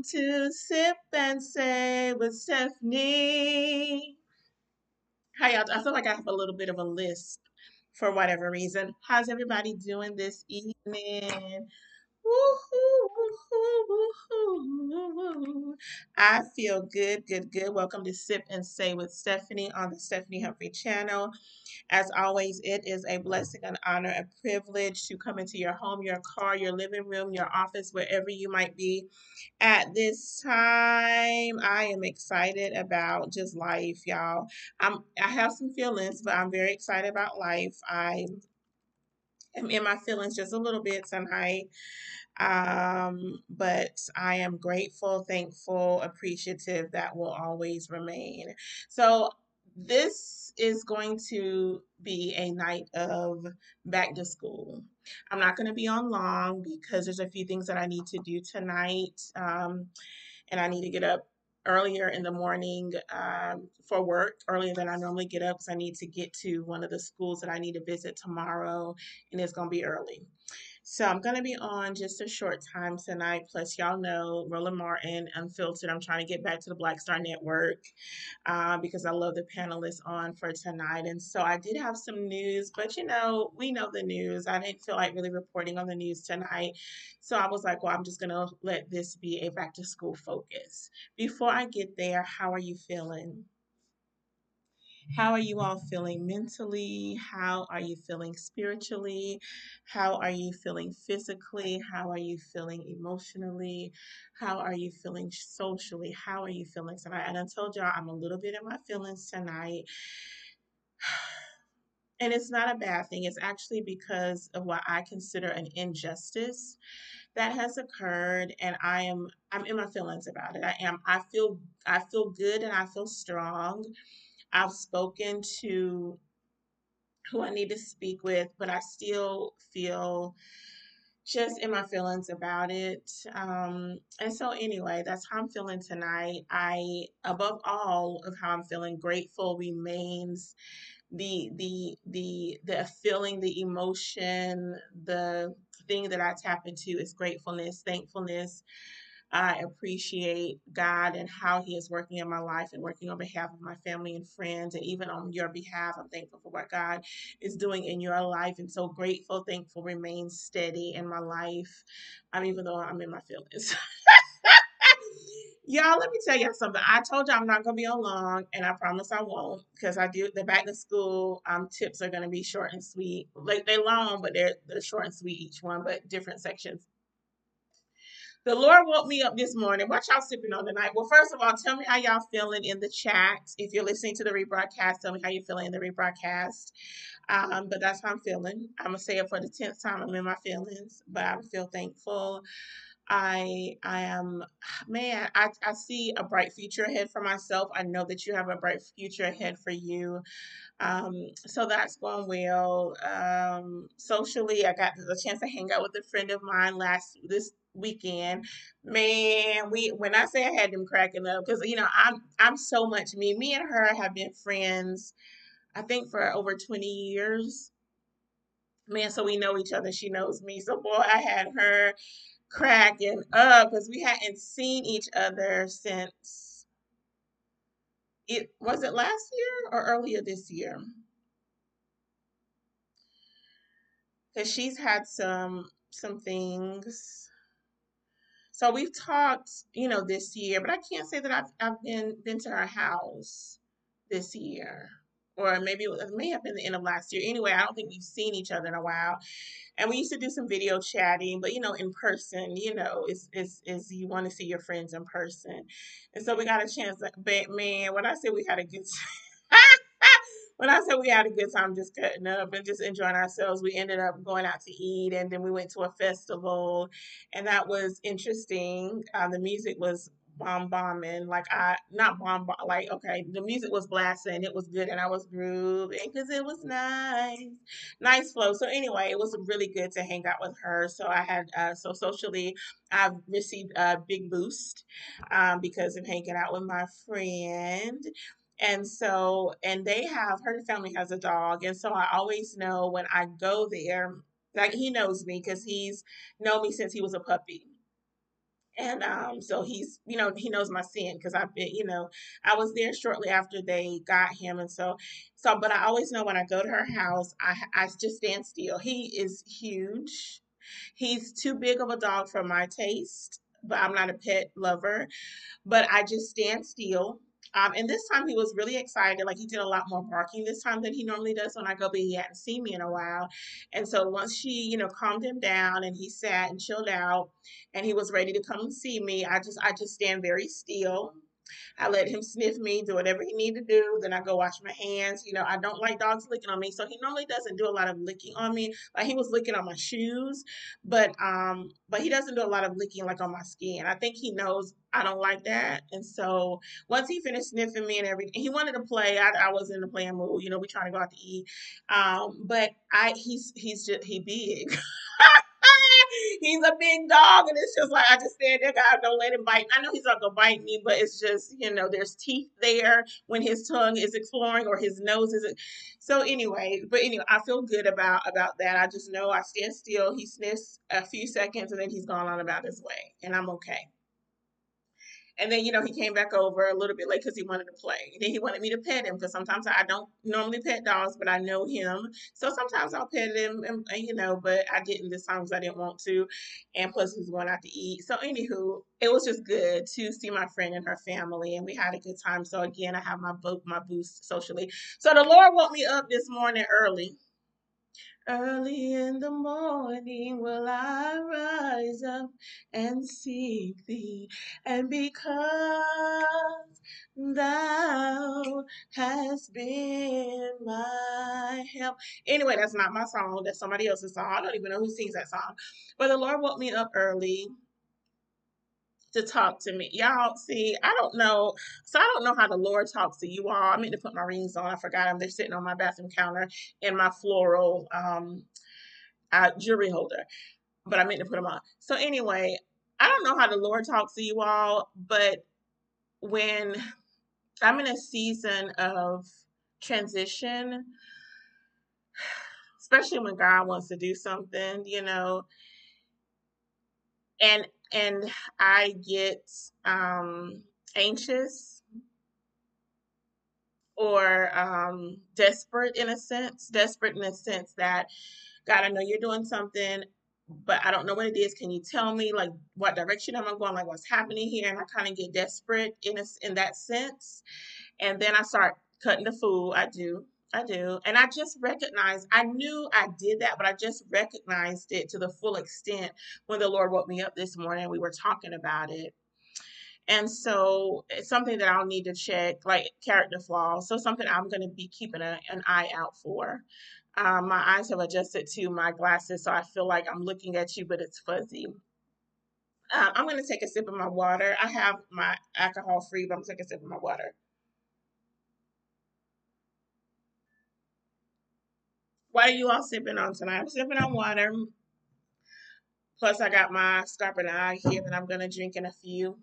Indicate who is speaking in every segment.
Speaker 1: To Sip and Say with Stephanie. Hi, y'all. I feel like I have a little bit of a lisp for whatever reason. How's everybody doing this evening? I feel good, good, good. Welcome to Sip and Say with Stephanie on the Stephanie Humphrey channel. As always, it is a blessing, an honor, a privilege to come into your home, your car, your living room, your office, wherever you might be at this time. I am excited about just life, y'all. I'm I have some feelings, but I'm very excited about life. I am in my feelings just a little bit tonight. Um, but I am grateful, thankful, appreciative that will always remain. So this is going to be a night of back to school. I'm not going to be on long because there's a few things that I need to do tonight. Um, and I need to get up earlier in the morning um, for work, earlier than I normally get up because I need to get to one of the schools that I need to visit tomorrow, and it's going to be early. So I'm going to be on just a short time tonight. Plus, y'all know Roland Martin, Unfiltered. I'm trying to get back to the Black Star Network uh, because I love the panelists on for tonight. And so I did have some news, but you know, we know the news. I didn't feel like really reporting on the news tonight. So I was like, well, I'm just going to let this be a back to school focus. Before I get there, how are you feeling? How are you all feeling mentally? How are you feeling spiritually? How are you feeling physically? How are you feeling emotionally? How are you feeling socially? How are you feeling tonight? And I told y'all I'm a little bit in my feelings tonight. And it's not a bad thing. It's actually because of what I consider an injustice that has occurred and I am I'm in my feelings about it. I am I feel I feel good and I feel strong I've spoken to who I need to speak with, but I still feel just in my feelings about it. Um, and so, anyway, that's how I'm feeling tonight. I, above all of how I'm feeling, grateful remains the the the the feeling, the emotion, the thing that I tap into is gratefulness, thankfulness. I appreciate God and how He is working in my life and working on behalf of my family and friends, and even on your behalf. I'm thankful for what God is doing in your life, and so grateful, thankful, remain steady in my life. I'm even though I'm in my feelings. Y'all, let me tell y'all something. I told y'all I'm not gonna be on long, and I promise I won't, because I do the back to school um tips are gonna be short and sweet. Like they're long, but they're they're short and sweet each one, but different sections. The Lord woke me up this morning. What y'all sipping on tonight? Well, first of all, tell me how y'all feeling in the chat. If you're listening to the rebroadcast, tell me how you're feeling in the rebroadcast. Um, but that's how I'm feeling. I'm gonna say it for the tenth time. I'm in my feelings, but I feel thankful. I I am man, I, I see a bright future ahead for myself. I know that you have a bright future ahead for you. Um, so that's going well. Um, socially, I got a chance to hang out with a friend of mine last this weekend. Man, we when I say I had them cracking up because you know I'm I'm so much me. Me and her have been friends, I think for over 20 years. Man, so we know each other. She knows me. So boy, I had her cracking up because we hadn't seen each other since it was it last year or earlier this year. Because she's had some some things So we've talked, you know, this year, but I can't say that I've I've been been to her house this year. Or maybe it, may have been the end of last year. Anyway, I don't think we've seen each other in a while. And we used to do some video chatting, but you know, in person, you know, is is is you want to see your friends in person. And so we got a chance, but man, when I say we had a good when I said we had a good time just cutting up and just enjoying ourselves, we ended up going out to eat and then we went to a festival and that was interesting. Uh, the music was bomb bombing like I not bomb bomb like okay the music was blasting. It was good and I was grooving because it was nice nice flow. So anyway it was really good to hang out with her. So I had uh, so socially I've received a big boost um, because of hanging out with my friend and so, and they have, her family has a dog. And so I always know when I go there, like he knows me because he's known me since he was a puppy. and um, so he's you know he knows my sin because I've been you know I was there shortly after they got him, and so so but I always know when I go to her house, I I just stand still. He is huge. He's too big of a dog for my taste, but I'm not a pet lover. But I just stand still. Um, and this time he was really excited. Like he did a lot more barking this time than he normally does when I go, but he hadn't seen me in a while. And so once she, you know, calmed him down and he sat and chilled out and he was ready to come and see me, I just I just stand very still I let him sniff me, do whatever he need to do. Then I go wash my hands. You know, I don't like dogs licking on me, so he normally doesn't do a lot of licking on me. Like he was licking on my shoes, but um, but he doesn't do a lot of licking like on my skin. I think he knows I don't like that, and so once he finished sniffing me and everything, he wanted to play. I, I was in the playing mood. You know, we trying to go out to eat, um, but I he's he's just he big. he's a big dog, and it's just like I just stand there, God, don't let him bite. I know he's not gonna bite me, but it's just you know, there's teeth there when his tongue is exploring or his nose is. So anyway, but anyway, I feel good about about that. I just know I stand still. He sniffs a few seconds, and then he's gone on about his way, and I'm okay. And then, you know, he came back over a little bit late because he wanted to play. Then he wanted me to pet him because sometimes I don't normally pet dogs, but I know him. So sometimes I'll pet him, and, and you know, but I didn't this time because I didn't want to. And plus, he was going out to eat. So, anywho, it was just good to see my friend and her family, and we had a good time. So, again, I have my boat, my boost socially. So, the Lord woke me up this morning early Early in the morning will I rise up and seek thee, and because thou hast been my help. Anyway, that's not my song, that's somebody else's song. I don't even know who sings that song. But the Lord woke me up early to talk to me. Y'all see, I don't know. So I don't know how the Lord talks to you all. I meant to put my rings on. I forgot them. They're sitting on my bathroom counter in my floral um uh, jewelry holder. But I meant to put them on. So anyway, I don't know how the Lord talks to you all, but when I'm in a season of transition, especially when God wants to do something, you know, and and I get um, anxious or um, desperate in a sense, desperate in a sense that God, I know you're doing something, but I don't know what it is. Can you tell me like what direction am I going? Like what's happening here? And I kind of get desperate in a, in that sense, and then I start cutting the food. I do. I do. And I just recognized, I knew I did that, but I just recognized it to the full extent when the Lord woke me up this morning. We were talking about it. And so it's something that I'll need to check, like character flaws. So something I'm going to be keeping a, an eye out for. Um, my eyes have adjusted to my glasses, so I feel like I'm looking at you, but it's fuzzy. Um, I'm going to take a sip of my water. I have my alcohol free, but I'm going to take a sip of my water. What are you all sipping on tonight? I'm sipping on water. Plus, I got my Scarpinati here that I'm going to drink in a few.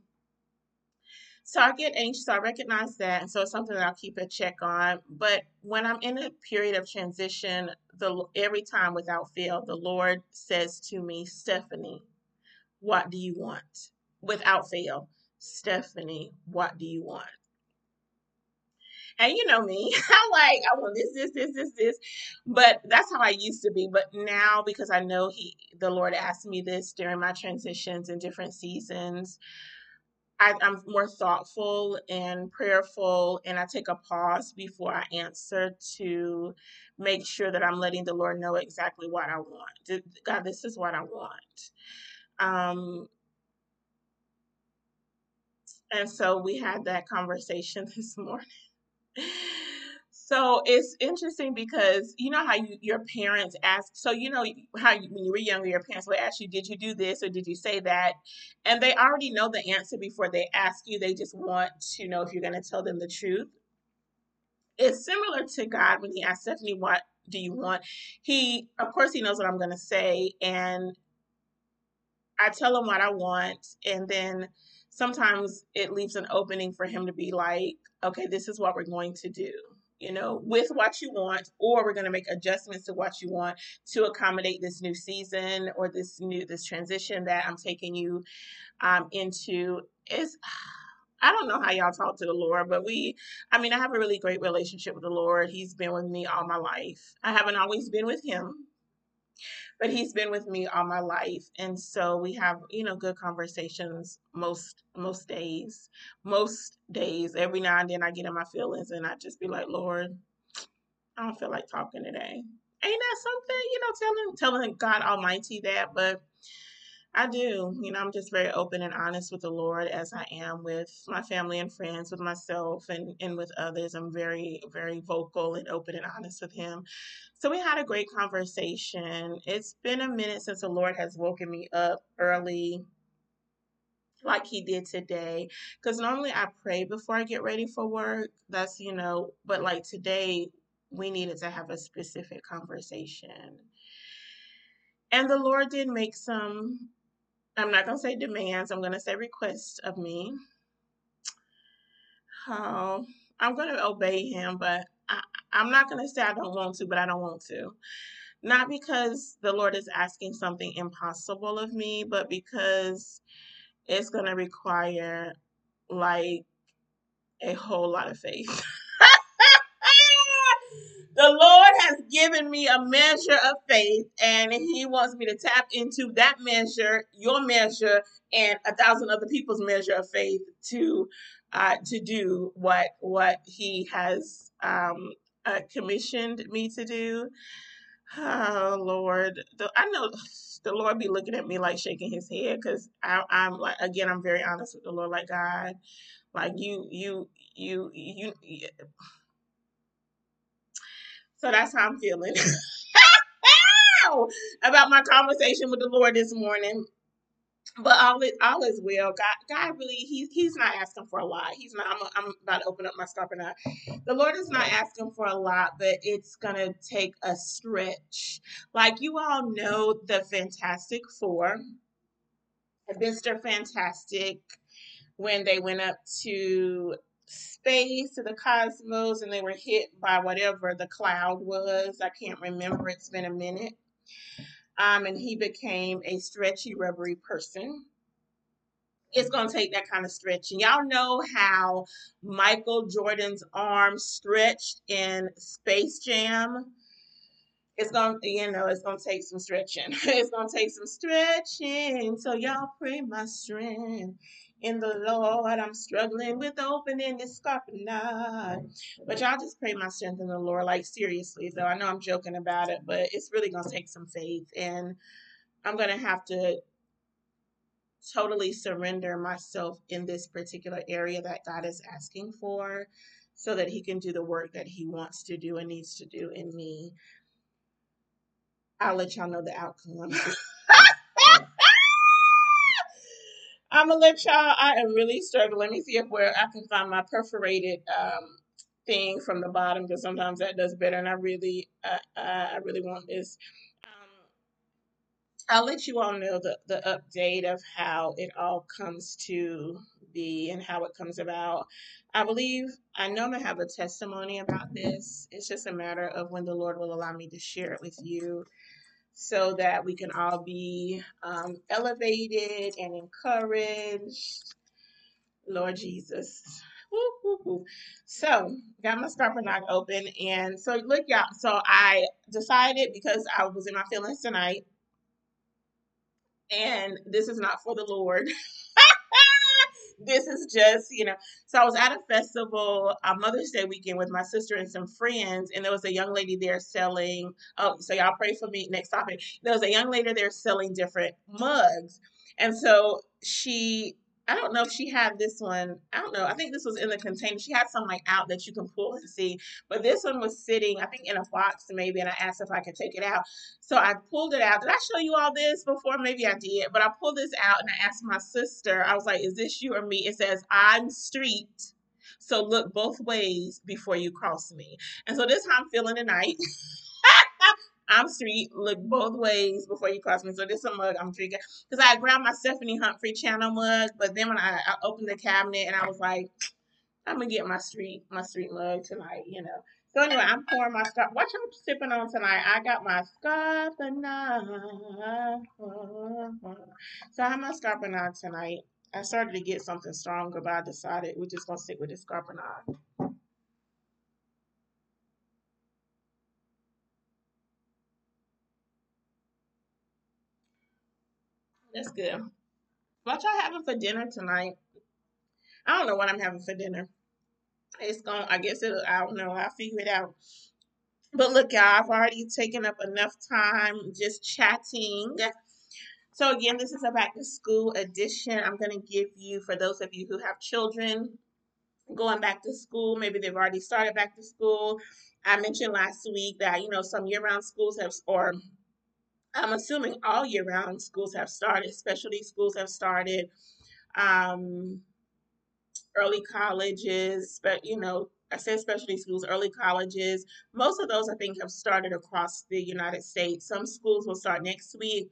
Speaker 1: So I get anxious. I recognize that, and so it's something that I'll keep a check on. But when I'm in a period of transition, the every time without fail, the Lord says to me, "Stephanie, what do you want?" Without fail, Stephanie, what do you want? And you know me, I'm like, I want this, this, this, this, this. But that's how I used to be. But now, because I know He, the Lord asked me this during my transitions in different seasons, I, am more thoughtful and prayerful, and I take a pause before I answer to make sure that I'm letting the Lord know exactly what I want. God, this is what I want. Um, and so we had that conversation this morning. So it's interesting because you know how you, your parents ask. So you know how you, when you were younger, your parents would ask you, "Did you do this or did you say that?" And they already know the answer before they ask you. They just want to know if you're going to tell them the truth. It's similar to God when He asked Stephanie, "What do you want?" He, of course, He knows what I'm going to say, and I tell him what I want, and then sometimes it leaves an opening for him to be like, okay, this is what we're going to do. you know, with what you want, or we're going to make adjustments to what you want to accommodate this new season or this new this transition that I'm taking you um, into. Is I don't know how y'all talk to the Lord, but we, I mean, I have a really great relationship with the Lord. He's been with me all my life. I haven't always been with Him, but He's been with me all my life, and so we have, you know, good conversations most most days. Most days, every now and then, I get in my feelings, and I just be like, Lord, I don't feel like talking today. Ain't that something, you know, telling telling God Almighty that, but I do. You know, I'm just very open and honest with the Lord as I am with my family and friends, with myself and, and with others. I'm very, very vocal and open and honest with Him. So we had a great conversation. It's been a minute since the Lord has woken me up early like he did today because normally i pray before i get ready for work that's you know but like today we needed to have a specific conversation and the lord did make some I'm not going to say demands, I'm going to say requests of me. Oh, I'm going to obey him, but I, I'm not going to say I don't want to, but I don't want to. Not because the Lord is asking something impossible of me, but because it's going to require like a whole lot of faith. the Lord has given me a measure of faith, and He wants me to tap into that measure, your measure, and a thousand other people's measure of faith to uh, to do what what He has um, uh, commissioned me to do. Oh Lord, the, I know the Lord be looking at me like shaking His head because I'm like again, I'm very honest with the Lord, like God, like you, you, you, you. you so that's how I'm feeling about my conversation with the Lord this morning. But all is all is well. God, God really, he's he's not asking for a lot. He's not. I'm, I'm about to open up my scarf now. The Lord is not asking for a lot, but it's gonna take a stretch. Like you all know, the Fantastic Four, Mr. Fantastic, when they went up to space to the cosmos and they were hit by whatever the cloud was. I can't remember. It's been a minute. Um, and he became a stretchy, rubbery person. It's going to take that kind of stretching. Y'all know how Michael Jordan's arm stretched in Space Jam it's gonna you know it's gonna take some stretching it's gonna take some stretching so y'all pray my strength in the Lord. I'm struggling with opening this scarpet knot. But y'all just pray my strength in the Lord. Like seriously, though. I know I'm joking about it, but it's really gonna take some faith. And I'm gonna have to totally surrender myself in this particular area that God is asking for so that he can do the work that he wants to do and needs to do in me. I'll let y'all know the outcome. I'm gonna let y'all. I am really struggling. Let me see if where I can find my perforated um, thing from the bottom because sometimes that does better. And I really, I really want this. Um, I'll let you all know the the update of how it all comes to be and how it comes about. I believe I know I'm gonna have a testimony about this. It's just a matter of when the Lord will allow me to share it with you so that we can all be um, elevated and encouraged. Lord Jesus. So, got my scarf knock open. And so, look, y'all. So, I decided because I was in my feelings tonight, and this is not for the Lord. this is just, you know. So I was at a festival, a Mother's Day weekend with my sister and some friends, and there was a young lady there selling. Oh, so y'all pray for me. Next topic. There was a young lady there selling different mugs, and so she I don't know if she had this one. I don't know. I think this was in the container. She had some like out that you can pull and see. But this one was sitting, I think, in a box maybe, and I asked if I could take it out. So I pulled it out. Did I show you all this before? Maybe I did. But I pulled this out and I asked my sister, I was like, is this you or me? It says, I'm street. So look both ways before you cross me. And so this how I'm feeling tonight. I'm street. Look both ways before you cross me. So this is a mug I'm drinking because I grabbed my Stephanie Humphrey channel mug, but then when I, I opened the cabinet and I was like, I'm gonna get my street my street mug tonight, you know. So anyway, I'm pouring my scarf. What y'all sipping on tonight? I got my Scarpinade. So I have my Scarpinade tonight. I started to get something stronger, but I decided we're just gonna stick with the Scarpinade. That's good. What y'all having for dinner tonight? I don't know what I'm having for dinner. It's gonna. I guess it'll. I don't know. I'll figure it out. But look, y'all, I've already taken up enough time just chatting. So again, this is a back to school edition. I'm going to give you, for those of you who have children going back to school, maybe they've already started back to school. I mentioned last week that, you know, some year-round schools have, or I'm assuming all year-round schools have started, specialty schools have started. Um, early colleges, but you know, I said specialty schools, early colleges. Most of those I think have started across the United States. Some schools will start next week.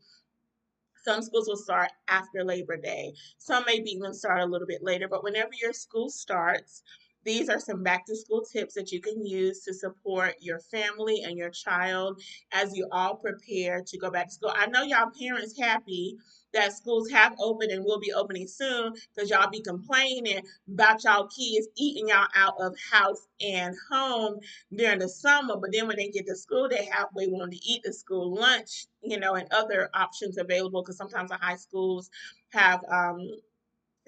Speaker 1: Some schools will start after Labor Day. Some maybe even start a little bit later. But whenever your school starts, these are some back to school tips that you can use to support your family and your child as you all prepare to go back to school. I know y'all parents happy that schools have opened and will be opening soon because y'all be complaining about y'all kids eating y'all out of house and home during the summer. But then when they get to school, they halfway want to eat the school lunch, you know, and other options available because sometimes the high schools have um,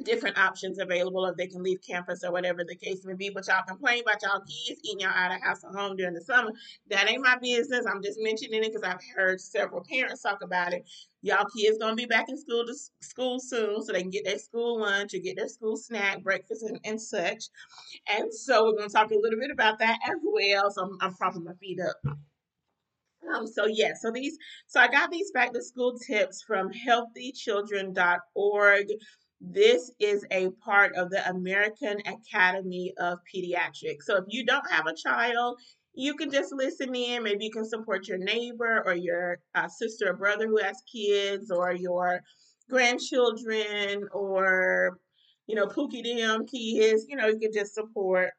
Speaker 1: different options available if they can leave campus or whatever the case may be. But y'all complain about y'all kids eating y'all out of house or home during the summer. That ain't my business. I'm just mentioning it because I've heard several parents talk about it. Y'all kids gonna be back in school to school soon, so they can get their school lunch or get their school snack, breakfast, and, and such. And so we're gonna talk a little bit about that as well. So I'm, I'm propping my feet up. Um, so yeah, so these, so I got these back to school tips from healthychildren.org. This is a part of the American Academy of Pediatrics. So if you don't have a child, you can just listen in. Maybe you can support your neighbor or your uh, sister or brother who has kids or your grandchildren or, you know, Pookie Dim kids. You know, you can just support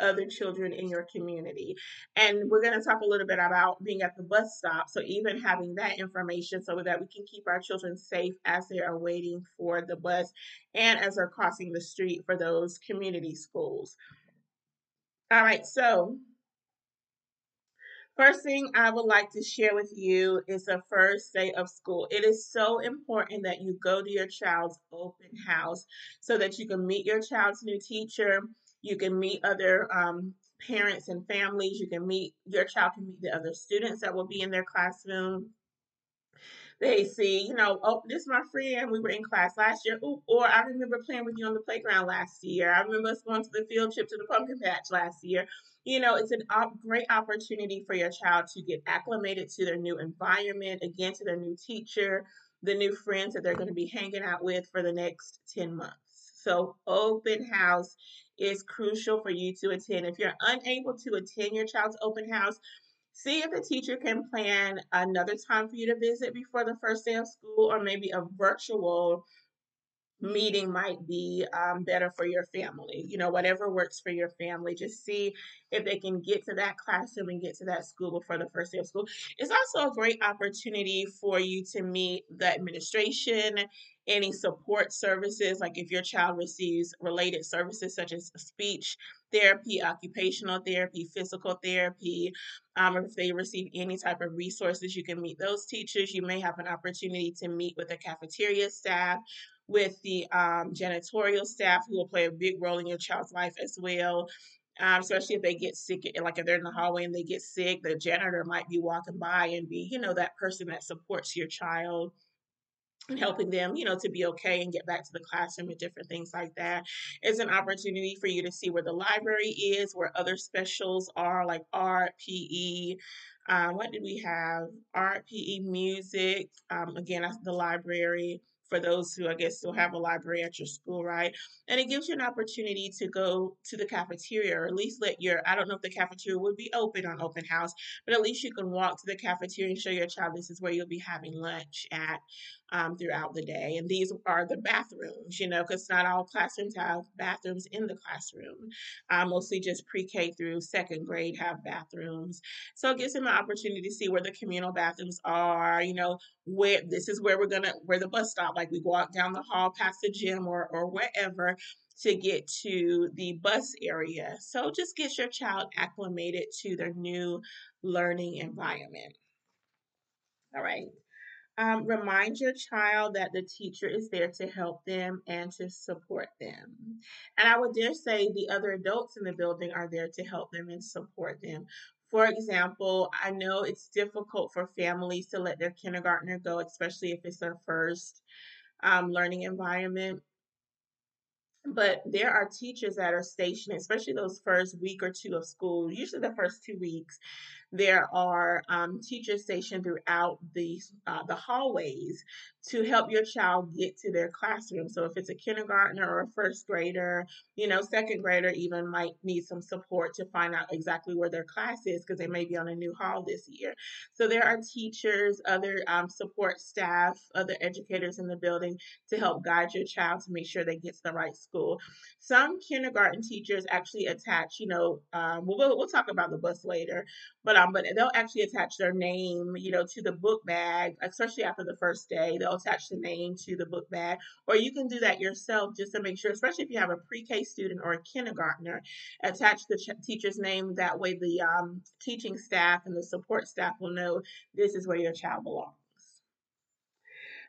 Speaker 1: other children in your community. And we're going to talk a little bit about being at the bus stop. So, even having that information so that we can keep our children safe as they are waiting for the bus and as they're crossing the street for those community schools. All right, so First thing I would like to share with you is the first day of school. It is so important that you go to your child's open house so that you can meet your child's new teacher. You can meet other um, parents and families. You can meet, your child can meet the other students that will be in their classroom they see, you know, oh, this is my friend. We were in class last year. Ooh, or I remember playing with you on the playground last year. I remember us going to the field trip to the pumpkin patch last year. You know, it's a op- great opportunity for your child to get acclimated to their new environment, again, to their new teacher, the new friends that they're going to be hanging out with for the next 10 months. So, open house is crucial for you to attend. If you're unable to attend your child's open house, See if the teacher can plan another time for you to visit before the first day of school or maybe a virtual meeting might be um, better for your family. You know, whatever works for your family. Just see if they can get to that classroom and get to that school before the first day of school. It's also a great opportunity for you to meet the administration, any support services, like if your child receives related services such as speech therapy, occupational therapy, physical therapy. Um, if they receive any type of resources, you can meet those teachers. You may have an opportunity to meet with the cafeteria staff with the um, janitorial staff who will play a big role in your child's life as well. Um, especially if they get sick, like if they're in the hallway and they get sick, the janitor might be walking by and be, you know, that person that supports your child and helping them, you know, to be okay and get back to the classroom and different things like that. It's an opportunity for you to see where the library is, where other specials are, like art, PE. Um, what did we have? Art, PE, music. Um, again, the library for those who I guess still have a library at your school, right? And it gives you an opportunity to go to the cafeteria or at least let your, I don't know if the cafeteria would be open on open house, but at least you can walk to the cafeteria and show your child this is where you'll be having lunch at. Um, throughout the day. And these are the bathrooms, you know, because not all classrooms have bathrooms in the classroom. Uh, mostly just pre K through second grade have bathrooms. So it gives them an opportunity to see where the communal bathrooms are, you know, where this is where we're gonna where the bus stop, like we out down the hall past the gym or or wherever to get to the bus area. So just get your child acclimated to their new learning environment. All right. Um, remind your child that the teacher is there to help them and to support them. And I would dare say the other adults in the building are there to help them and support them. For example, I know it's difficult for families to let their kindergartner go, especially if it's their first um, learning environment. But there are teachers that are stationed, especially those first week or two of school, usually the first two weeks, there are um, teachers stationed throughout the uh, the hallways to help your child get to their classroom. So if it's a kindergartner or a first grader, you know, second grader even might need some support to find out exactly where their class is because they may be on a new hall this year. So there are teachers, other um, support staff, other educators in the building to help guide your child to make sure they get to the right school. Some kindergarten teachers actually attach, you know, um, we'll, we'll talk about the bus later, but um, but they'll actually attach their name, you know, to the book bag, especially after the first day. They'll attach the name to the book bag, or you can do that yourself just to make sure, especially if you have a pre-K student or a kindergartner, attach the ch- teacher's name. That way, the um, teaching staff and the support staff will know this is where your child belongs.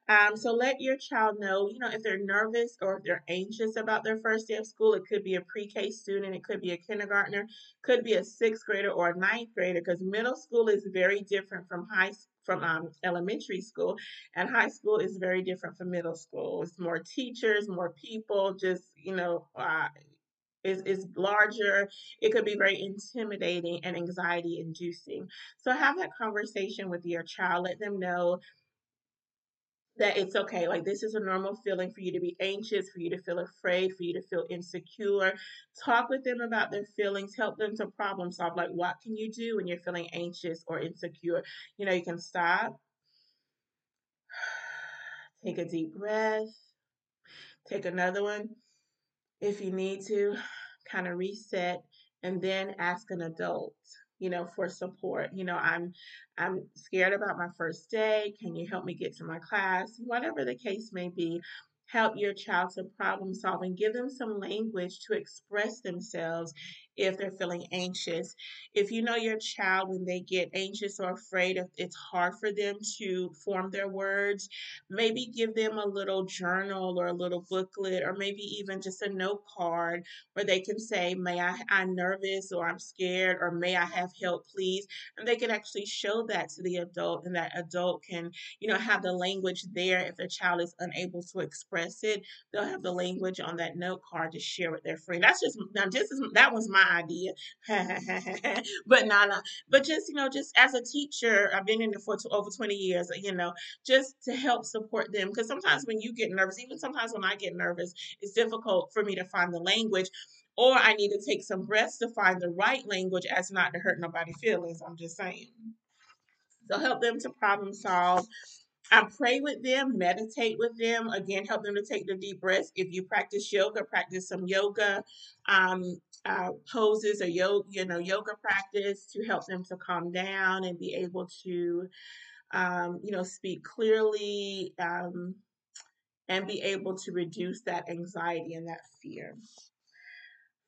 Speaker 1: Um, so let your child know, you know, if they're nervous or if they're anxious about their first day of school. It could be a pre-K student, it could be a kindergartner, could be a sixth grader or a ninth grader, because middle school is very different from high from um, elementary school, and high school is very different from middle school. It's more teachers, more people, just you know. Uh, is, is larger. It could be very intimidating and anxiety inducing. So have that conversation with your child. Let them know that it's okay. Like, this is a normal feeling for you to be anxious, for you to feel afraid, for you to feel insecure. Talk with them about their feelings, help them to problem solve. Like, what can you do when you're feeling anxious or insecure? You know, you can stop, take a deep breath, take another one if you need to, kind of reset, and then ask an adult you know, for support. You know, I'm I'm scared about my first day. Can you help me get to my class? Whatever the case may be, help your child to problem solve and give them some language to express themselves if they're feeling anxious. If you know your child, when they get anxious or afraid, if it's hard for them to form their words, maybe give them a little journal or a little booklet, or maybe even just a note card where they can say, May I, I'm nervous or I'm scared, or may I have help, please? And they can actually show that to the adult, and that adult can, you know, have the language there if the child is unable to express it. They'll have the language on that note card to share with their friend. That's just now, just that was my idea. but no, no. But just, you know, just as a teacher, I've been in it for over 20 years, you know, just to help support them. Because sometimes when you get nervous, even sometimes when I get nervous, it's difficult for me to find the language or I need to take some breaths to find the right language as not to hurt nobody's feelings. I'm just saying. So help them to problem solve I pray with them, meditate with them. Again, help them to take the deep breaths. If you practice yoga, practice some yoga um, uh, poses or yoga, you know, yoga practice to help them to calm down and be able to, um, you know, speak clearly um, and be able to reduce that anxiety and that fear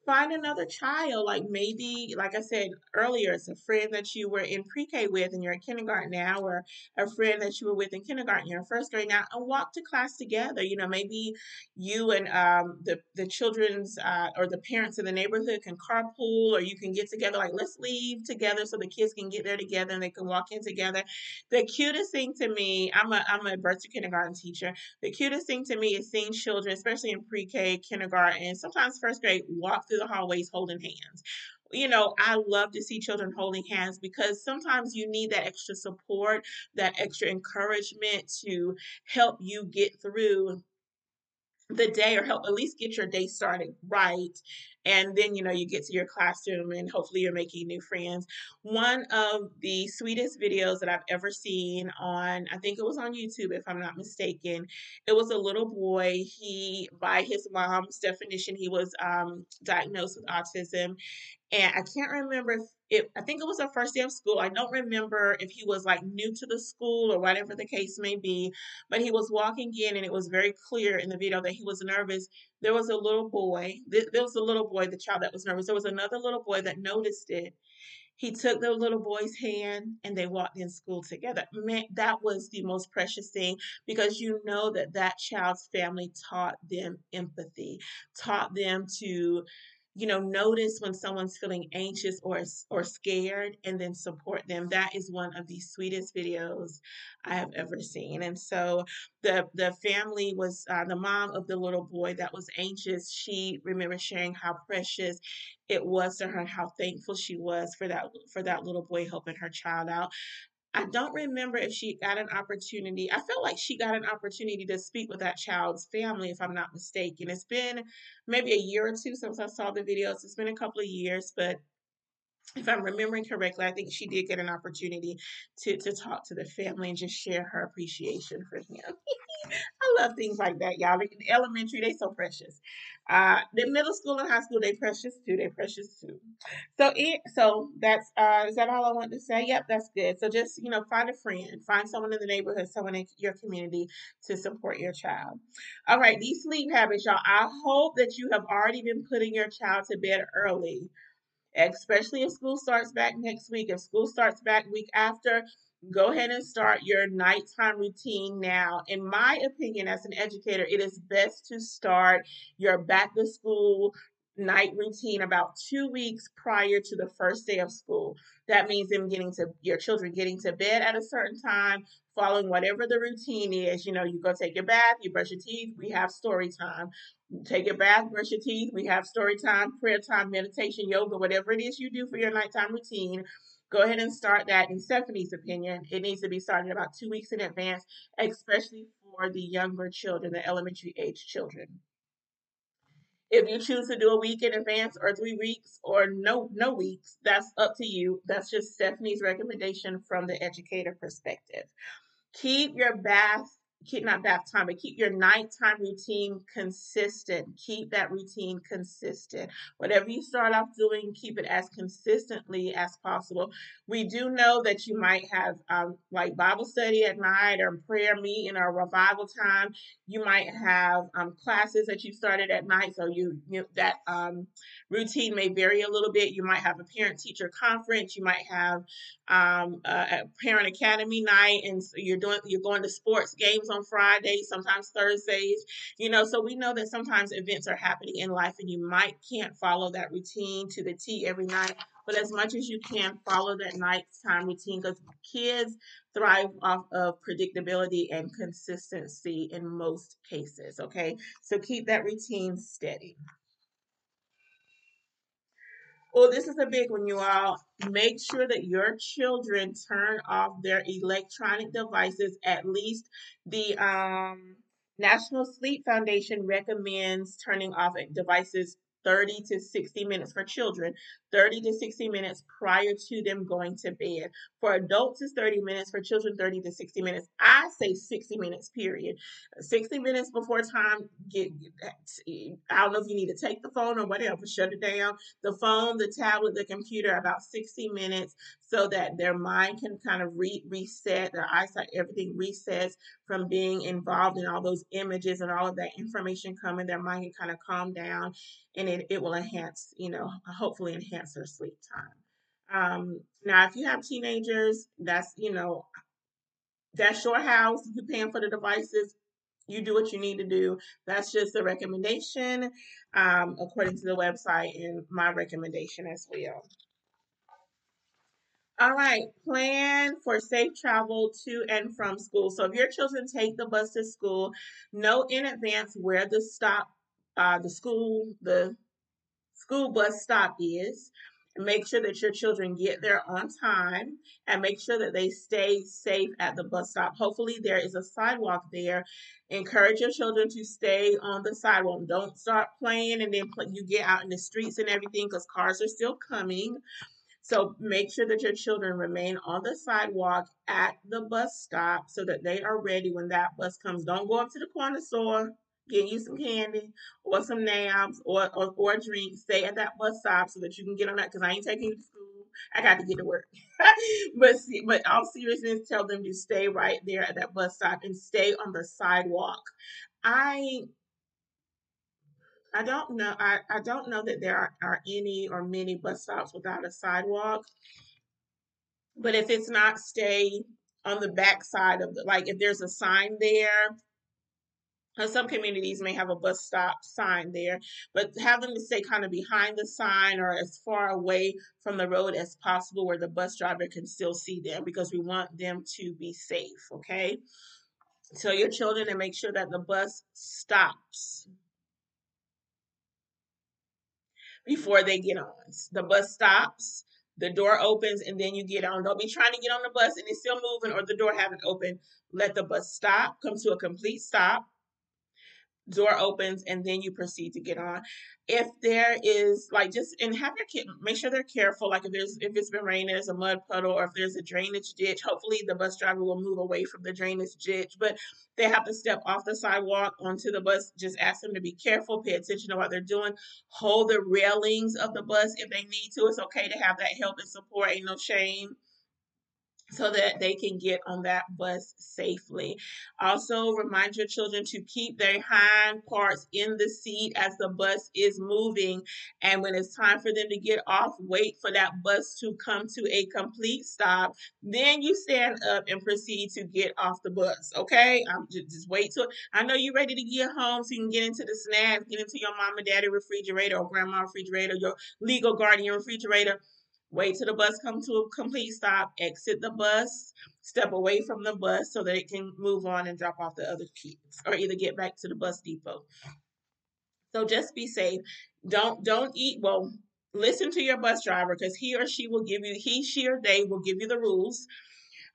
Speaker 1: find another child like maybe like i said earlier it's a friend that you were in pre-k with and you're in kindergarten now or a friend that you were with in kindergarten you're in first grade now and walk to class together. You know maybe you and um, the, the children's uh, or the parents in the neighborhood can carpool or you can get together like let's leave together so the kids can get there together and they can walk in together. The cutest thing to me i'm a i'm a birth to kindergarten teacher. The cutest thing to me is seeing children especially in pre-k kindergarten sometimes first grade walk the hallways holding hands. You know, I love to see children holding hands because sometimes you need that extra support, that extra encouragement to help you get through the day or help at least get your day started right. And then you know you get to your classroom and hopefully you're making new friends. One of the sweetest videos that i've ever seen on i think it was on youtube if i'm not mistaken. It was a little boy. He by his mom's definition he was um, diagnosed with autism and I can't remember if it, I think it was the first day of school. I don't remember if he was like new to the school or whatever the case may be, but he was walking in and it was very clear in the video that he was nervous. There was a little boy, there was a little boy, the child that was nervous. There was another little boy that noticed it he took the little boy's hand and they walked in school together. Man, that was the most precious thing because you know that that child's family taught them empathy, taught them to you know notice when someone's feeling anxious or or scared and then support them. That is one of the sweetest videos i have ever seen. And so the the family was uh, the mom of the little boy that was anxious she remembers sharing how precious it was to her how thankful she was for that for that little boy helping her child out I don't remember if she got an opportunity. I felt like she got an opportunity to speak with that child's family, if I'm not mistaken. It's been maybe a year or two since I saw the videos. It's been a couple of years, but if I'm remembering correctly, I think she did get an opportunity to to talk to the family and just share her appreciation for him. I love things like that, y'all. In elementary, they so precious. Uh, the middle school and high school, they precious too. They precious too. So it, so that's uh, is that all I want to say? Yep, that's good. So just you know, find a friend, find someone in the neighborhood, someone in your community to support your child. All right, these sleep habits, y'all. I hope that you have already been putting your child to bed early especially if school starts back next week. If school starts back week after, go ahead and start your nighttime routine now. In my opinion, as an educator, it is best to start your back to school night routine about two weeks prior to the first day of school. That means them getting to your children getting to bed at a certain time, following whatever the routine is. You know, you go take your bath, you brush your teeth, we have story time. Take your bath, brush your teeth, we have story time, prayer time, meditation, yoga, whatever it is you do for your nighttime routine. Go ahead and start that. In Stephanie's opinion, it needs to be started about two weeks in advance, especially for the younger children, the elementary age children. If you choose to do a week in advance or three weeks or no no weeks, that's up to you. That's just Stephanie's recommendation from the educator perspective. Keep your bath keep not bath time, but keep your nighttime routine consistent. Keep that routine consistent. Whatever you start off doing, keep it as consistently as possible. We do know that you might have um, like Bible study at night or prayer meeting or revival time. You might have um, classes that you started at night, so you, you that um, routine may vary a little bit. You might have a parent teacher conference. You might have um, a, a parent academy night, and you're doing you're going to sports games on Fridays, sometimes Thursdays, you know, so we know that sometimes events are happening in life and you might can't follow that routine to the T every night, but as much as you can follow that nighttime routine because kids thrive off of predictability and consistency in most cases, okay? So keep that routine steady. Oh, this is a big one, you all. Make sure that your children turn off their electronic devices. At least the um, National Sleep Foundation recommends turning off devices 30 to 60 minutes for children, 30 to 60 minutes prior to them going to bed. For adults, it's 30 minutes. For children, 30 to 60 minutes. I say 60 minutes, period. 60 minutes before time, get, eh, I don't know if you need to take the phone or whatever, shut it down. The phone, the tablet, the computer, about 60 minutes so that their mind can kind of re- reset, their eyesight, everything resets from being involved in all those images and all of that information coming. Their mind can kind of calm down and it, will enhance, you know, hopefully enhance their sleep time. Um, now, if you have teenagers, that's, you know, that's your house. You're paying for the devices. You do what you need to do. That's just a recommendation um, according to the website and my recommendation as well. All right, plan for safe travel to and from school. So if your children take the bus to school, know in advance where the stop, uh, the school, the school bus stop is. make sure that your children get there on time and make sure that they stay safe at the bus stop. Hopefully, there is a sidewalk there. Encourage your children to stay on the sidewalk. Don't start playing and then you get out in the streets and everything because cars are still coming. So make sure that your children remain on the sidewalk at the bus stop so that they are ready when that bus comes. Don't go up to the corner store get you some candy or some nabs or, or, or a drink. Stay at that bus stop so that you can get on that because I ain't taking you to school. I got to get to work. but but all seriousness, tell them to stay right there at that bus stop and stay on the sidewalk. I I don't know. I, I don't know that there are, are any or many bus stops without a sidewalk. But if it's not, stay on the back side of the like if there's a sign there some communities may have a bus stop sign there, but have them to stay kind of behind the sign or as far away from the road as possible where the bus driver can still see them because we want them to be safe, okay? Tell your children and make sure that the bus stops before they get on. The bus stops, the door opens, and then you get on. Don't be trying to get on the bus and it's still moving or the door haven't opened. Let the bus stop, come to a complete stop door opens and then you proceed to get on. If there is like just and have your kid make sure they're careful like if there's if it's been raining there's a mud puddle or if there's a drainage ditch hopefully the bus driver will move away from the drainage ditch but they have to step off the sidewalk onto the bus just ask them to be careful pay attention to what they're doing hold the railings of the bus if they need to it's okay to have that help and support ain't no shame so that they can get on that bus safely. Also, remind your children to keep their hind parts in the seat as the bus is moving. And when it's time for them to get off, wait for that bus to come to a complete stop. Then you stand up and proceed to get off the bus. Okay? Um, just, just wait till I know you're ready to get home so you can get into the snacks, get into your mom and daddy refrigerator or grandma refrigerator, your legal guardian refrigerator wait till the bus comes to a complete stop, exit the bus, step away from the bus so that it can move on and drop off the other kids or either get back to the bus depot. So just be safe. Don't don't eat well listen to your bus driver because he or she will give you he she or they will give you the rules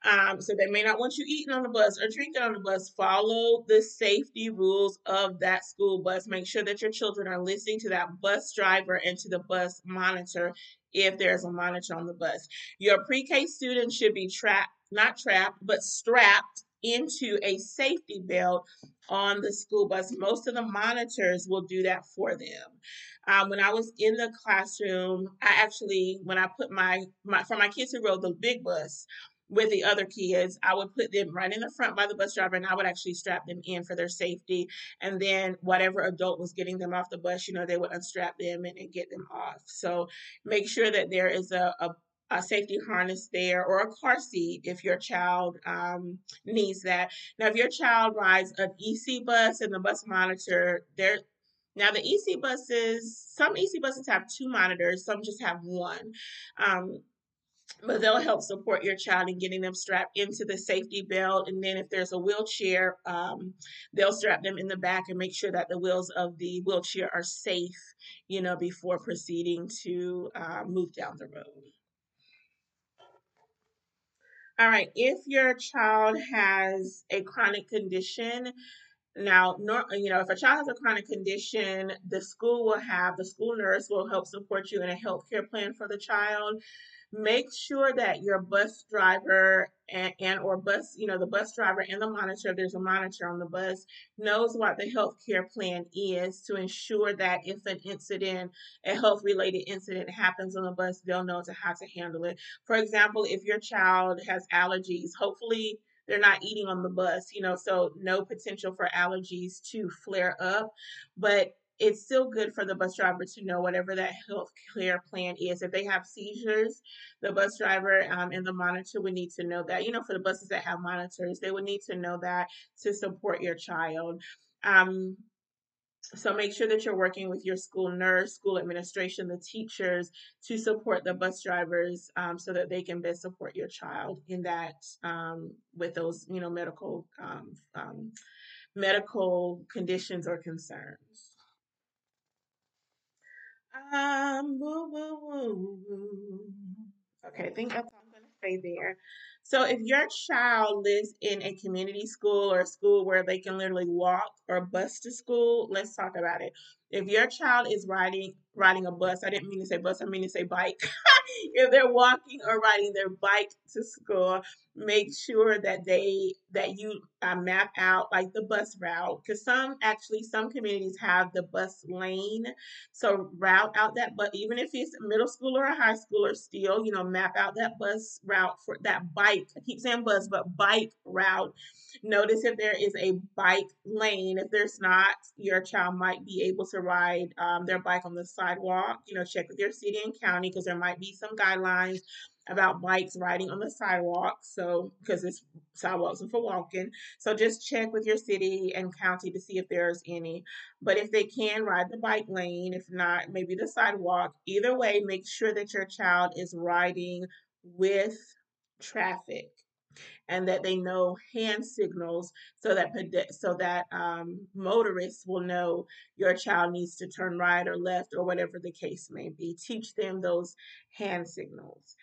Speaker 1: um, so they may not want you eating on the bus or drinking on the bus. Follow the safety rules of that school bus. Make sure that your children are listening to that bus driver and to the bus monitor if there's a monitor on the bus. Your pre K students should be trapped, not trapped, but strapped into a safety belt on the school bus. Most of the monitors will do that for them. Um, when I was in the classroom, I actually, when I put my, my for my kids who rode the big bus, with the other kids, I would put them right in the front by the bus driver and I would actually strap them in for their safety. And then whatever adult was getting them off the bus, you know, they would unstrap them and, and get them off. So make sure that there is a, a a safety harness there or a car seat if your child um, needs that. Now, if your child rides an EC bus and the bus monitor, there now the EC buses, some EC buses have two monitors, some just have one. Um, but they'll help support your child in getting them strapped into the safety belt. And then if there's a wheelchair, um, they'll strap them in the back and make sure that the wheels of the wheelchair are safe, you know, before proceeding to uh, move down the road. All right, if your child has a chronic condition, now, you know, if a child has a chronic condition, the school will have the school nurse will help support you in a health care plan for the child make sure that your bus driver and, and, or bus you know the bus driver and the monitor there's a monitor on the bus knows what the health care plan is to ensure that if an incident a health related incident happens on the bus they'll know to how to handle it. For example if your child has allergies hopefully they're not eating on the bus you know so no potential for allergies to flare up. But it's still good for the bus driver to know whatever that health care plan is. If they have seizures, the bus driver um, and the monitor would need to know that. You know, for the buses that have monitors, they would need to know that to support your child. Um, so make sure that you're working with your school nurse, school administration, the teachers to support the bus drivers um, so that they can best support your child in that um, with those, you know, medical um, um medical conditions or concerns. Um, woo, woo, woo, woo. Okay, I think that's all I'm going to say there. So, if your child lives in a community school or a school where they can literally walk or bus to school, let's talk about it. If your child is riding riding a bus, I didn't mean to say bus, I mean to say bike. if they're walking or riding their bike to school, make sure that they that you uh, map out like the bus route because some actually some communities have the bus lane so route out that but even if it's middle school or a high schooler still you know map out that bus route for that bike i keep saying bus but bike route notice if there is a bike lane if there's not your child might be able to ride um, their bike on the sidewalk you know check with your city and county because there might be some guidelines about bikes riding on the sidewalk. So, because it's sidewalks are for walking. So, just check with your city and county to see if there's any. But if they can ride the bike lane, if not, maybe the sidewalk. Either way, make sure that your child is riding with traffic and that they know hand signals so that so that um, motorists will know your child needs to turn right or left or whatever the case may be. Teach them those hand signals.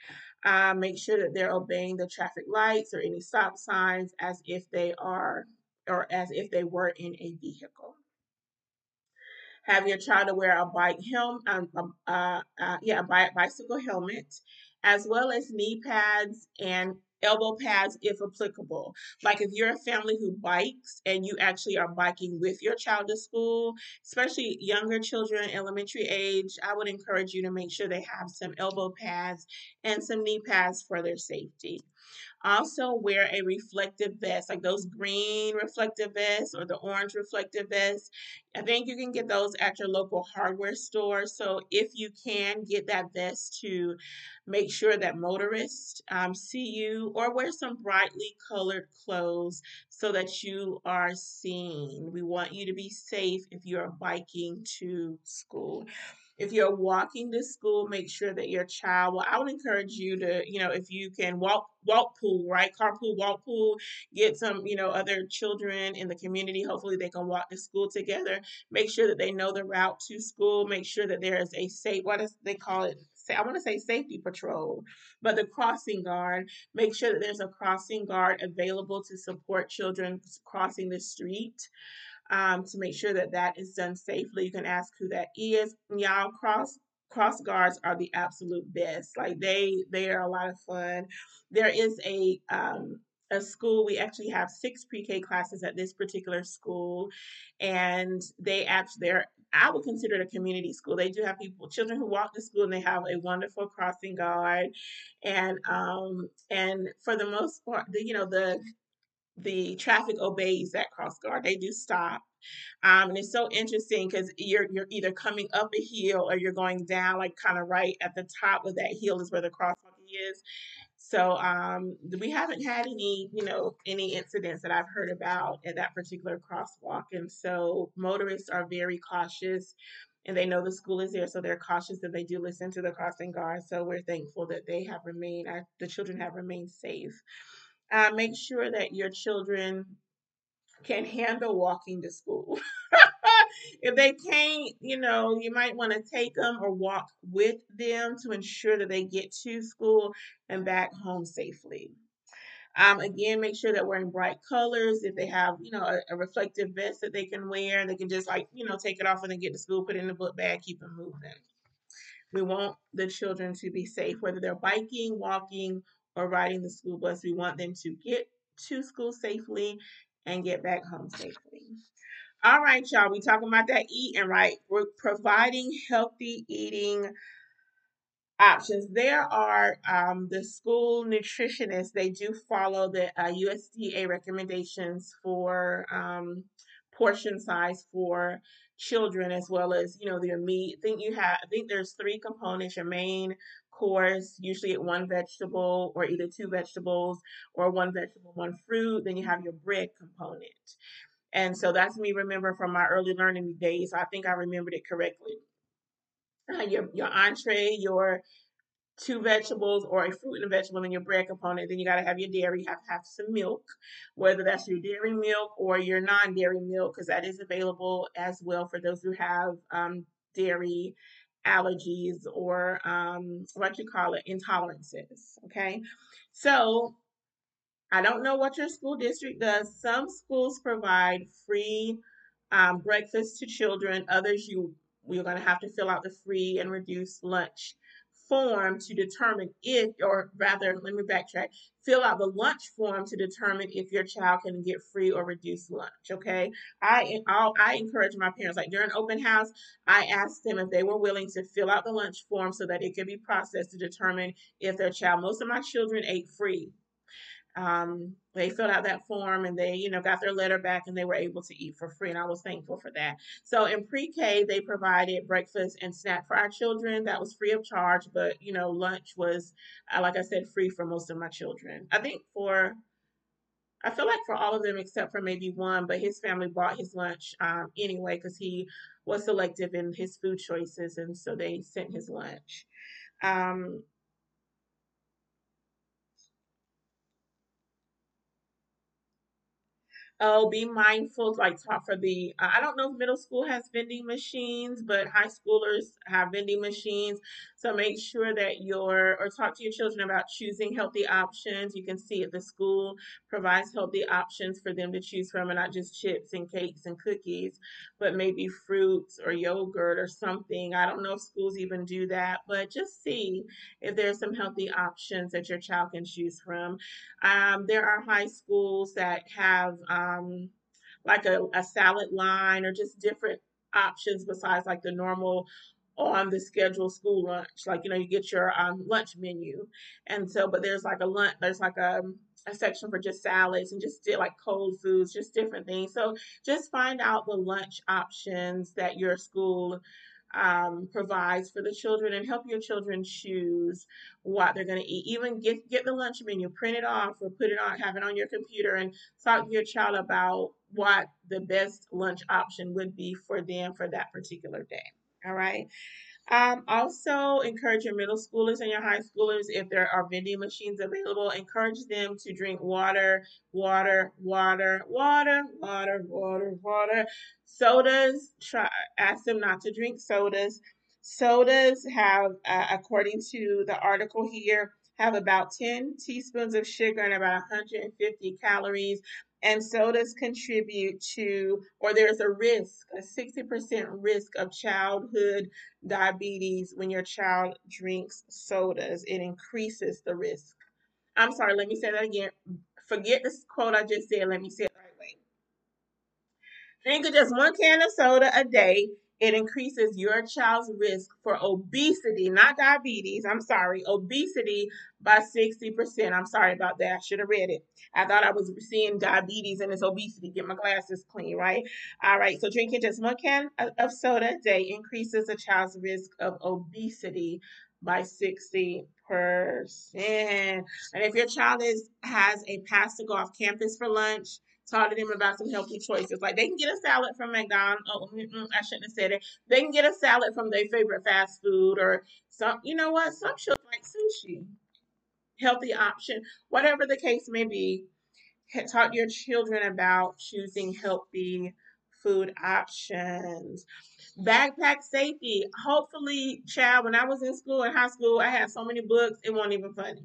Speaker 1: Uh, make sure that they're obeying the traffic lights or any stop signs as if they are or as if they were in a vehicle. Have your child wear a bike helmet, um, um, uh, uh, yeah, a bicycle helmet, as well as knee pads and elbow pads if applicable. Like if you're a family who bikes and you actually are biking with your child to school, especially younger children, elementary age, I would encourage you to make sure they have some elbow pads and some knee pads for their safety. Also, wear a reflective vest, like those green reflective vests or the orange reflective vests. I think you can get those at your local hardware store. So, if you can get that vest to make sure that motorists um, see you, or wear some brightly colored clothes so that you are seen. We want you to be safe if you are biking to school. If you're walking to school, make sure that your child, well, I would encourage you to, you know, if you can walk, walk pool, right? Carpool, walk pool, get some, you know, other children in the community. Hopefully they can walk to school together. Make sure that they know the route to school. Make sure that there is a safe, what is they call it? I want to say safety patrol, but the crossing guard, make sure that there's a crossing guard available to support children crossing the street um, to make sure that that is done safely. You can ask who that is. Y'all cross cross guards are the absolute best. Like they they are a lot of fun. There is a um, a school. We actually have six pre-K classes at this particular school, and they actually they're I would consider it a community school. They do have people, children who walk to school, and they have a wonderful crossing guard, and um and for the most part, the you know the the traffic obeys that cross guard. They do stop. Um, and it's so interesting because you're you're either coming up a hill or you're going down, like kind of right at the top of that hill is where the crosswalk is. So um, we haven't had any, you know, any incidents that I've heard about at that particular crosswalk. And so motorists are very cautious and they know the school is there, so they're cautious and they do listen to the crossing guard. So we're thankful that they have remained, the children have remained safe. Uh, make sure that your children can handle walking to school. if they can't, you know, you might want to take them or walk with them to ensure that they get to school and back home safely. Um, again, make sure that we're in bright colors. If they have, you know, a, a, reflective vest that they can wear, they can just like, you know, take it off when they get to school, put it in the book bag, keep them moving. We want the children to be safe, whether they're biking, walking, or riding the school bus. We want them to get to school safely and get back home safely. All right, y'all. We talking about that eating, right? We're providing healthy eating options. There are um, the school nutritionists. They do follow the uh, USDA recommendations for um, portion size for children, as well as you know their meat. I think you have. I think there's three components. Your main course, usually at one vegetable or either two vegetables or one vegetable, one fruit. Then you have your bread component. And so that's me remember from my early learning days. I think I remembered it correctly. Uh, your your entree, your two vegetables or a fruit and a vegetable and your bread component. Then you got to have your dairy. Have have some milk, whether that's your dairy milk or your non-dairy milk, because that is available as well for those who have um, dairy allergies or um, what you call it, intolerances. Okay. So I don't know what your school district does. Some schools provide free um, breakfast to children. Others, you we're going to have to fill out the free and reduced lunch form to determine if, or rather, let me backtrack, fill out the lunch form to determine if your child can get free or reduced lunch. Okay, I I'll, I encourage my parents like during open house, I asked them if they were willing to fill out the lunch form so that it could be processed to determine if their child. Most of my children ate free um, they filled out that form and they, you know, got their letter back and they were able to eat for free. And I was thankful for that. So in pre-K, they provided breakfast and snack for our children. That was free of charge, but you know, lunch was, uh, like I said, free for most of my children. I think for I feel like for all of them except for maybe one, but his family bought his lunch um, anyway because he was selective in his food choices, and so they sent his lunch. Um, Oh, be mindful, like talk for the, I don't know if middle school has vending machines, but high schoolers have vending machines. So make sure that your, or talk to your children about choosing healthy options. You can see at the school provides healthy options for them to choose from, and not just chips and cakes and cookies, but maybe fruits or yogurt or something. I don't know if schools even do that, but just see if there's some healthy options that your child can choose from. Um, there are high schools that have um, like a, a salad line or just different options besides like the normal on the scheduled school lunch. Like, you know, you get your um, lunch menu. And so, but there's like a lunch, there's like a, a section for just salads and just like cold foods, just different things. So just find out the lunch options that your school um, provides for the children and help your children choose what they're going to eat. Even get get the lunch menu, print it off or put it on, have it on your computer, and talk to your child about what the best lunch option would be for them for that particular day. All right. Um, also, encourage your middle schoolers and your high schoolers, if there are vending machines available, encourage them to drink water, water, water, water, water, water, water. Sodas, try, ask them not to drink sodas. Sodas have, uh, according to the article here, have about 10 teaspoons of sugar and about 150 calories and sodas contribute to, or there's a risk, a 60% risk of childhood diabetes when your child drinks sodas. It increases the risk. I'm sorry, let me say that again. Forget this quote I just said. Let me say it the right way. Drink just one can of soda a day it increases your child's risk for obesity, not diabetes. I'm sorry, obesity by 60%. I'm sorry about that. I should have read it. I thought I was seeing diabetes and it's obesity. Get my glasses clean, right? All right, so drinking just one can of soda a day increases a child's risk of obesity by 60%. And if your child is has a pass to go off campus for lunch, talk to them about some healthy choices. Like they can get a salad from McDonald's. Oh, mm, mm, I shouldn't have said it. They can get a salad from their favorite fast food or some. You know what? Some children like sushi. Healthy option, whatever the case may be. Talk to your children about choosing healthy food options. Backpack safety. Hopefully, child, when I was in school, in high school, I had so many books, it wasn't even funny.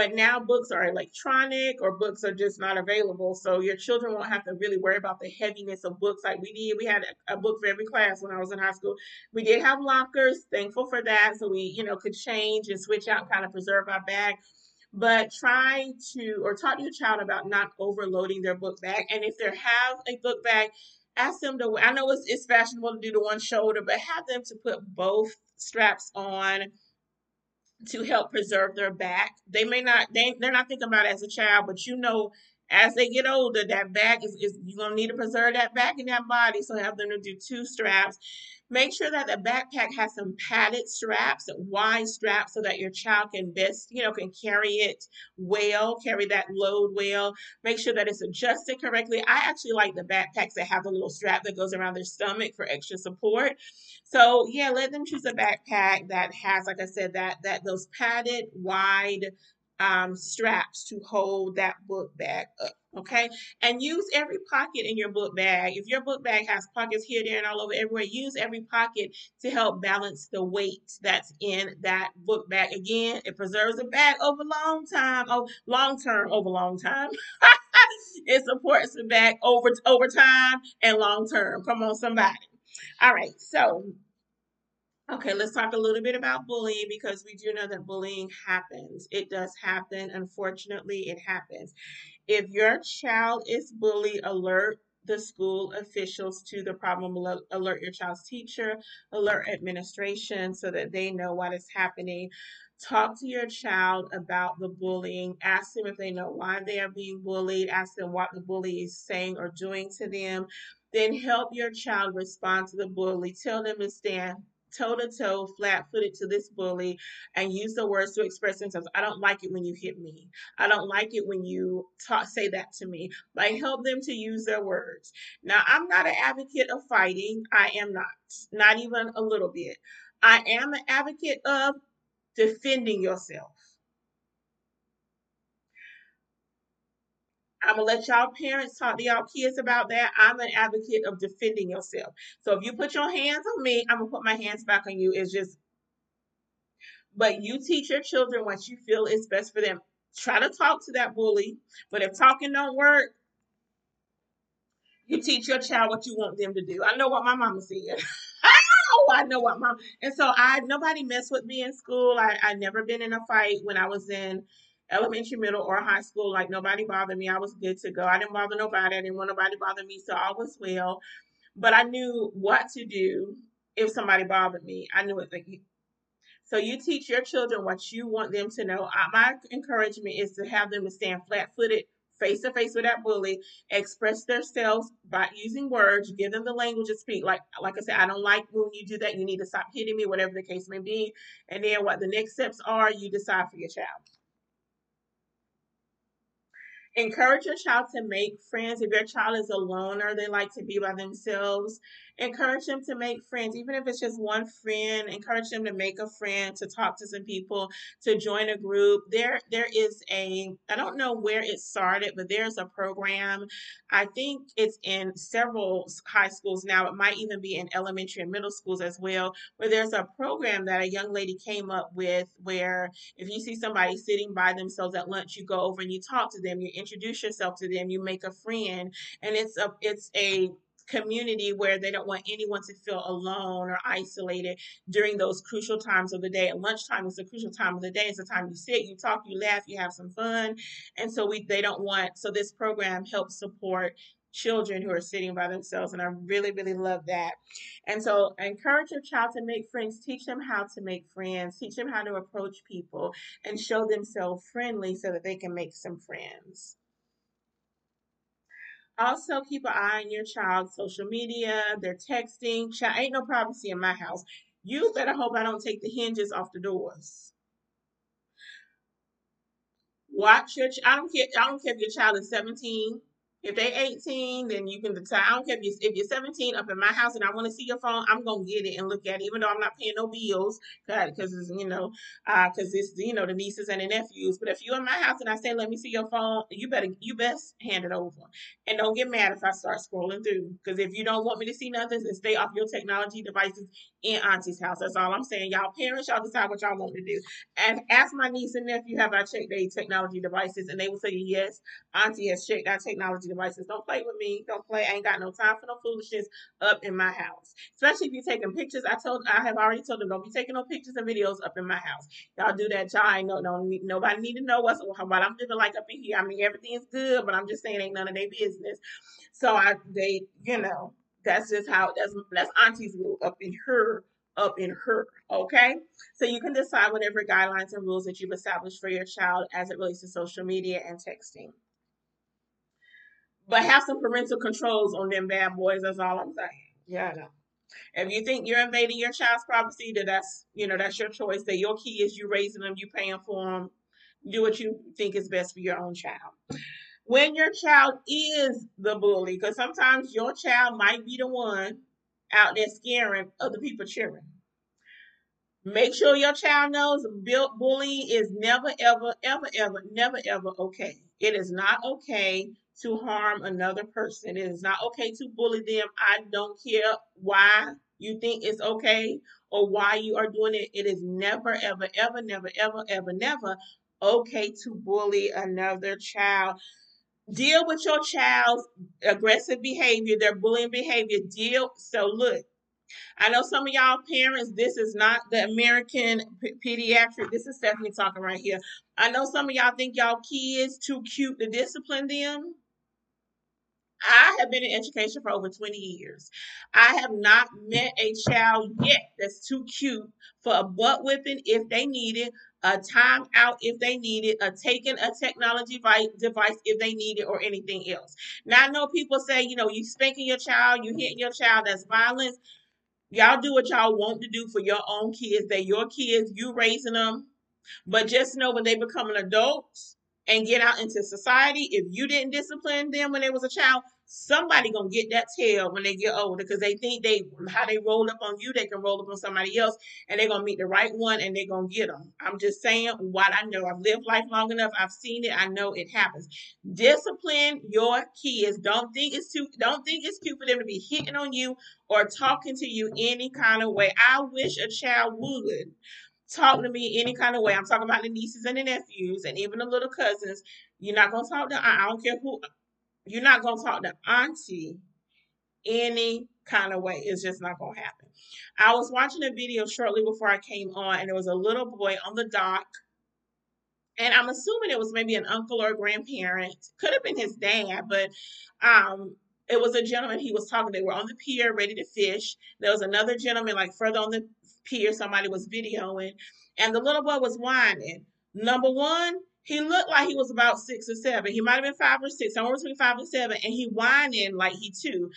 Speaker 1: But now books are electronic or books are just not available. So your children won't have to really worry about the heaviness of books like we did. We had a, book for every class when I was in high school. We did have lockers, thankful for that. So we, you know, could change and switch out kind of preserve our bag but try to or talk to your child about not overloading their book bag and if they have a book bag ask them to i know it's, it's fashionable to do the one shoulder but have them to put both straps on to help preserve their back. They may not they they're not thinking about it as a child, but you know as they get older, that back is, is you're gonna need to preserve that back in that body. So have them to do two straps. Make sure that the backpack has some padded straps, wide straps, so that your child can best, you know, can carry it well, carry that load well. Make sure that it's adjusted correctly. I actually like the backpacks that have the little strap that goes around their stomach for extra support. So yeah, let them choose a backpack that has, like I said, that that those padded, wide um, straps to hold that book bag up. Okay, and use every pocket in your book bag. If your book bag has pockets here, there, and all over everywhere, use every pocket to help balance the weight that's in that book bag. Again, it preserves the bag over long time, oh, long term over long time. it supports the bag over over time and long term. Come on, somebody. All right, so Okay, let's talk a little bit about bullying because we do know that bullying happens. It does happen. Unfortunately, it happens. If your child is bullied, alert the school officials to the problem, alert your child's teacher, alert administration so that they know what is happening. Talk to your child about the bullying. Ask them if they know why they are being bullied. Ask them what the bully is saying or doing to them. Then help your child respond to the bully. Tell them to stand toe to toe, flat footed to this bully and use the words to express themselves. I don't like it when you hit me. I don't like it when you talk, say that to me. Like help them to use their words. Now, I'm not an advocate of fighting. I am not, not even a little bit. I am an advocate of defending yourself. I'm gonna let y'all parents talk to y'all kids about that. I'm an advocate of defending yourself. So if you put your hands on me, I'm gonna put my hands back on you. It's just, but you teach your children what you feel is best for them. Try to talk to that bully, but if talking don't work, you teach your child what you want them to do. I know what my mama said. oh, I know what mom. And so I nobody messed with me in school. I I never been in a fight when I was in elementary, middle, or high school. Like nobody bothered me. I was good to go. I didn't bother nobody. I didn't want nobody bother me. So all was well. But I knew what to do if somebody bothered me. I knew it. So you teach your children what you want them to know. Uh, my encouragement is to have them to stand flat footed, face to face with that bully, express themselves by using words, give them the language to speak. Like like I said, I don't like when you do that. You need to stop hitting me, whatever the case may be. And then what the next steps are, you decide for your child. Encourage your child to make friends. If your child is a loner, they like to be by themselves. Encourage them to make friends, even if it's just one friend. Encourage them to make a friend, to talk to some people, to join a group. There, there is a. I don't know where it started, but there's a program. I think it's in several high schools now. It might even be in elementary and middle schools as well, where there's a program that a young lady came up with, where if you see somebody sitting by themselves at lunch, you go over and you talk to them. You introduce yourself to them, you make a friend, and it's a it's a community where they don't want anyone to feel alone or isolated during those crucial times of the day. And lunchtime is a crucial time of the day. It's the time you sit, you talk, you laugh, you have some fun. And so we they don't want so this program helps support children who are sitting by themselves and I really really love that. And so encourage your child to make friends, teach them how to make friends, teach them how to approach people and show themselves friendly so that they can make some friends. Also, keep an eye on your child's social media, their texting. Child, ain't no privacy in my house. You better hope I don't take the hinges off the doors. Watch your. I don't care. I don't care if your child is 17 if they 18, then you can decide. I don't care if you're, if you're 17 up in my house and I want to see your phone, I'm gonna get it and look at it, even though I'm not paying no bills, because it's you know, because uh, it's you know the nieces and the nephews. But if you're in my house and I say, let me see your phone, you better you best hand it over, and don't get mad if I start scrolling through. Because if you don't want me to see nothing, then stay off your technology devices in Auntie's house. That's all I'm saying. Y'all parents, y'all decide what y'all want to do. And ask my niece and nephew, have I checked their technology devices? And they will say yes. Auntie has checked our technology devices. Don't play with me. Don't play. I ain't got no time for no foolishness up in my house. Especially if you're taking pictures. I told I have already told them don't be taking no pictures and videos up in my house. Y'all do that. Y'all ain't no no nobody need to know what's what I'm living like up in here. I mean everything is good, but I'm just saying ain't none of their business. So I they you know that's just how that's that's auntie's rule up in her up in her. Okay. So you can decide whatever guidelines and rules that you've established for your child as it relates to social media and texting but have some parental controls on them bad boys. That's all I'm saying. Yeah. If you think you're invading your child's privacy, that that's you know that's your choice. That your kids, you raising them, you paying for them. Do what you think is best for your own child. When your child is the bully, because sometimes your child might be the one out there scaring other people cheering. Make sure your child knows built bullying is never, ever, ever, ever, never, ever okay. It is not okay to harm another person. It is not okay to bully them. I don't care why you think it's okay or why you are doing it. It is never, ever, ever, never, ever, ever, never okay to bully another child. Deal with your child's aggressive behavior, their bullying behavior. Deal. So look, I know some of y'all parents, this is not the American p- pediatric. This is Stephanie talking right here. I know some of y'all think y'all kids too cute to discipline them. I have been in education for over 20 years. I have not met a child yet that's too cute for a butt whipping if they need it, a time out if they need it, a taking a technology vi- device if they need it, or anything else. Now, I know people say, you know, you spanking your child, you hitting your child, that's violence. Y'all do what y'all want to do for your own kids. They're your kids, you raising them. But just know when they become an adult and get out into society, if you didn't discipline them when they was a child, somebody gonna get that tail when they get older because they think they how they roll up on you, they can roll up on somebody else, and they're gonna meet the right one and they're gonna get them. I'm just saying what I know. I've lived life long enough. I've seen it. I know it happens. Discipline your kids. Don't think it's too. Don't think it's cute for them to be hitting on you or talking to you any kind of way. I wish a child would talk to me any kind of way. I'm talking about the nieces and the nephews and even the little cousins. You're not gonna talk to I don't care who you're not gonna talk to auntie any kind of way. It's just not gonna happen. I was watching a video shortly before I came on, and there was a little boy on the dock, and I'm assuming it was maybe an uncle or a grandparent. Could have been his dad, but um it was a gentleman he was talking. They were on the pier ready to fish. There was another gentleman like further on the pier, somebody was videoing, and the little boy was whining. Number one, he looked like he was about six or seven. He might have been five or six, somewhere between five and seven, and he whining like he two.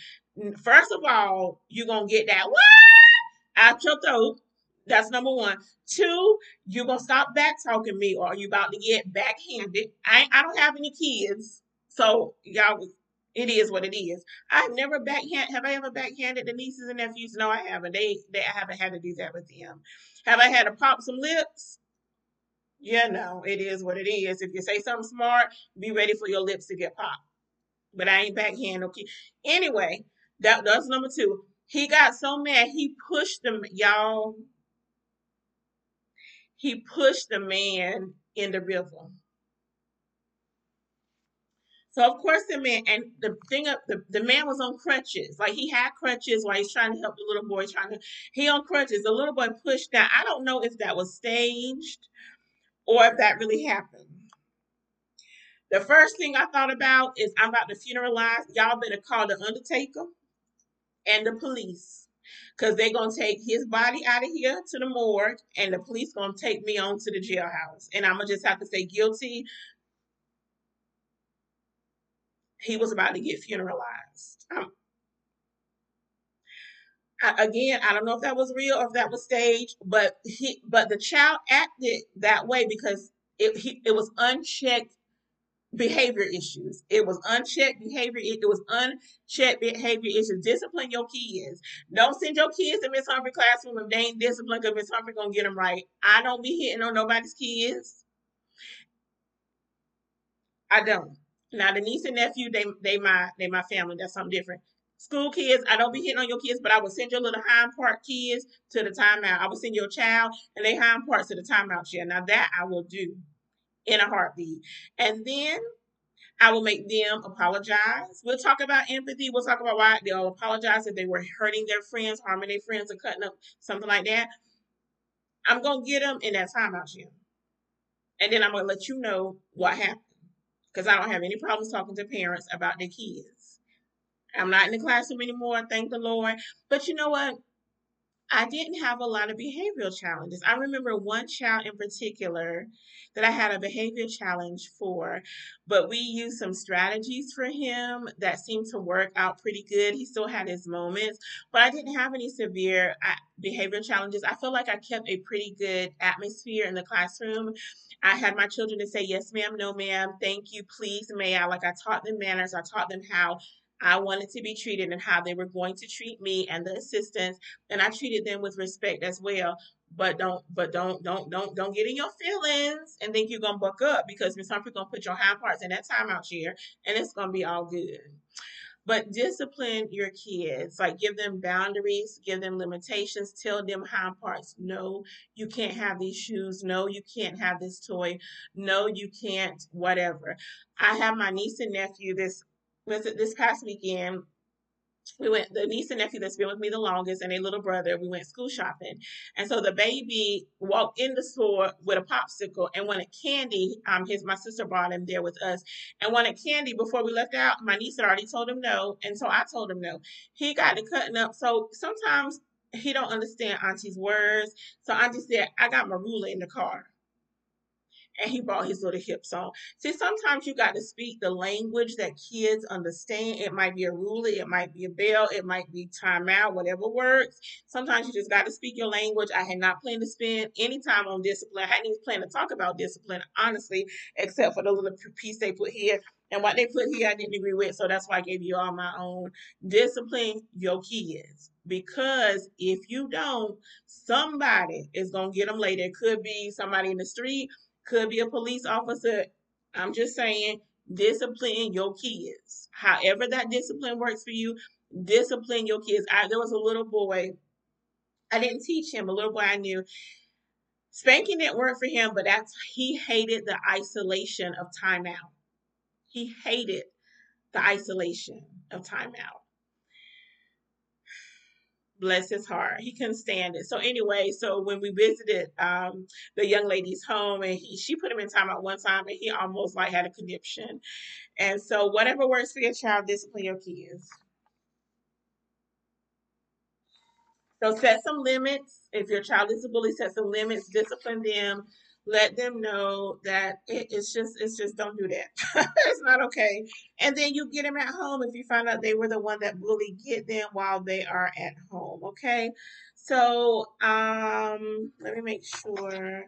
Speaker 1: First of all, you're gonna get that what out your throat. That's number one. Two, you're gonna stop back talking me, or you about to get backhanded. I I don't have any kids, so y'all, it is what it is. I've never backhand. Have I ever backhanded the nieces and nephews? No, I haven't. They they I haven't had to do that with them. Have I had to pop some lips? Yeah, no, it is what it is. If you say something smart, be ready for your lips to get popped. But I ain't backhand, okay. Anyway, that that's number two. He got so mad he pushed them, y'all. He pushed the man in the river. So of course the man and the thing up the, the man was on crutches. Like he had crutches while he's trying to help the little boy trying to he on crutches. The little boy pushed down. I don't know if that was staged or if that really happened. The first thing I thought about is I'm about to funeralize. Y'all better call the undertaker and the police. Cause they're gonna take his body out of here to the morgue and the police gonna take me on to the jailhouse. And I'm gonna just have to say guilty. He was about to get funeralized. Um, I, again, I don't know if that was real or if that was staged, but he, but the child acted that way because it he, it was unchecked behavior issues. It was unchecked behavior. It, was unchecked behavior issues. Discipline your kids. Don't send your kids to Miss Humphrey classroom if they ain't disciplined because Miss Humphrey gonna get them right. I don't be hitting on nobody's kids. I don't. Now the niece and nephew, they they my they my family. That's something different. School kids, I don't be hitting on your kids, but I will send your little hind part kids to the timeout. I will send your child and they hind parts to the timeout chair. Now that I will do in a heartbeat. And then I will make them apologize. We'll talk about empathy. We'll talk about why they'll apologize if they were hurting their friends, harming their friends, or cutting up something like that. I'm gonna get them in that timeout chair, and then I'm gonna let you know what happened because I don't have any problems talking to parents about their kids. I'm not in the classroom anymore, thank the Lord. But you know what? I didn't have a lot of behavioral challenges. I remember one child in particular that I had a behavior challenge for, but we used some strategies for him that seemed to work out pretty good. He still had his moments, but I didn't have any severe uh, behavior challenges. I feel like I kept a pretty good atmosphere in the classroom. I had my children to say, yes, ma'am, no, ma'am, thank you, please, may I. Like I taught them manners, I taught them how I wanted to be treated and how they were going to treat me and the assistants, and I treated them with respect as well. But don't, but don't, don't, don't, don't get in your feelings and think you're gonna buck up because Miss Humphrey gonna put your hind parts in that timeout chair, and it's gonna be all good. But discipline your kids like give them boundaries give them limitations tell them how parts. No you can't have these shoes. No you can't have this toy. No you can't whatever. I have my niece and nephew this this past weekend we went the niece and nephew that's been with me the longest and a little brother we went school shopping. And so the baby walked in the store with a popsicle and wanted candy. Um his my sister brought him there with us and wanted candy before we left out. My niece had already told him no and so i told him no. He got to cutting up. So sometimes he don't understand auntie's words. So auntie said i got my ruler in the car and he brought his little hips on. See, sometimes you got to speak the language that kids understand. It might be a ruler, it might be a bell, it might be timeout, whatever works. Sometimes you just got to speak your language. I had not planned to spend any time on discipline. I hadn't even planned to talk about discipline, honestly, except for the little piece they put here. And what they put here, I didn't agree with. So that's why I gave you all my own. Discipline your kids. Because if you don't, somebody is going to get them later. It could be somebody in the street could be a police officer. I'm just saying, discipline your kids. However, that discipline works for you, discipline your kids. I, there was a little boy, I didn't teach him, a little boy I knew. Spanking didn't work for him, but that's he hated the isolation of timeout. He hated the isolation of timeout bless his heart. He couldn't stand it. So anyway, so when we visited um, the young lady's home, and he, she put him in timeout one time, and he almost like had a conniption. And so whatever works for your child, discipline your kids. So set some limits. If your child is a bully, set some limits, discipline them let them know that it, it's just it's just don't do that it's not okay and then you get them at home if you find out they were the one that bullied get them while they are at home okay so um let me make sure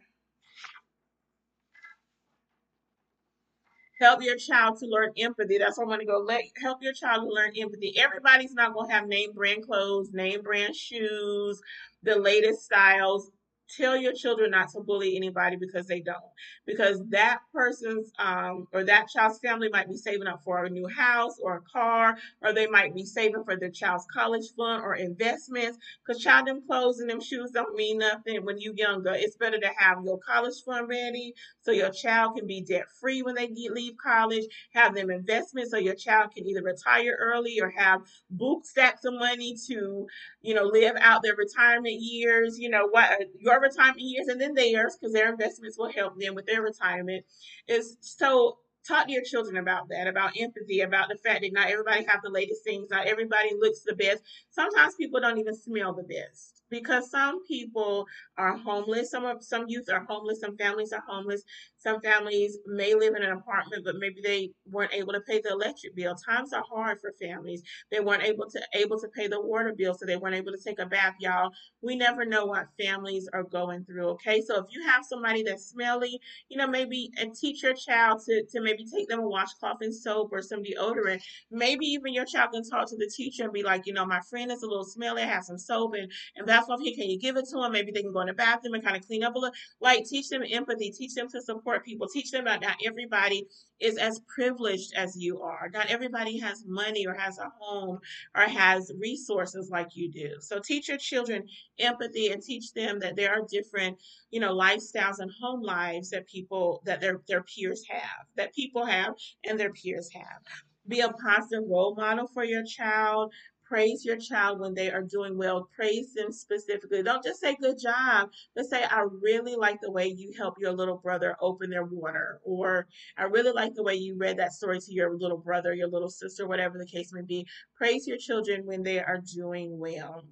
Speaker 1: help your child to learn empathy. That's what I'm going to go. Let help your child to learn empathy. Everybody's not going to have name brand clothes, name brand shoes, the latest styles tell your children not to bully anybody because they don't. Because that person's um, or that child's family might be saving up for a new house or a car or they might be saving for their child's college fund or investments. Because child them clothes and them shoes don't mean nothing when you younger. It's better to have your college fund ready so your child can be debt free when they leave college. Have them investments so your child can either retire early or have book stacks of money to you know live out their retirement years. You know what? Your your retirement years and then theirs, because their investments will help them with their retirement. Is so talk to your children about that, about empathy, about the fact that not everybody have the latest things, not everybody looks the best. Sometimes people don't even smell the best because some people are homeless. Some of some youth are homeless. Some families are homeless. Some families may live in an apartment, but maybe they weren't able to pay the electric bill. Times are hard for families. They weren't able to able to pay the water bill, so they weren't able to take a bath. Y'all, we never know what families are going through. Okay, so if you have somebody that's smelly, you know, maybe and teach your child to to maybe take them a washcloth and soap or some deodorant. Maybe even your child can talk to the teacher and be like, you know, my friend is a little smelly. I have some soap and and here. Can you give it to them? Maybe they can go in the bathroom and kind of clean up a little. Like teach them empathy. Teach them to support people. Teach them that not everybody is as privileged as you are. Not everybody has money or has a home or has resources like you do. So teach your children empathy and teach them that there are different, you know, lifestyles and home lives that people that their their peers have, that people have and their peers have. Be a positive role model for your child praise your child when they are doing well. Praise them specifically. Don't just say good job, but say, I really like the way you help your little brother open their water, or I really like the way you read that story to your little brother, your little sister, whatever the case may be. Praise your children when they are doing well.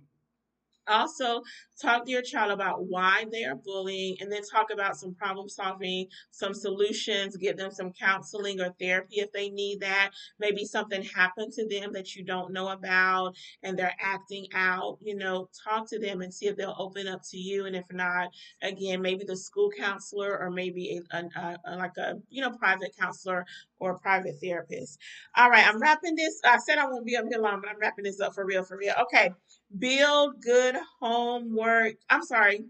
Speaker 1: Also talk to your child about why they are bullying and then talk about some problem solving some solutions give them some counseling or therapy if they need that. Maybe something happened to them that you don't know about and they're acting out you know talk to them and see if they'll open up to you. And if not again maybe the school counselor or maybe a, a, a like a you know private counselor or private therapist. All right i'm wrapping this i said i won't be up here long but i'm wrapping this up for real for real. Okay Build good homework. I'm sorry.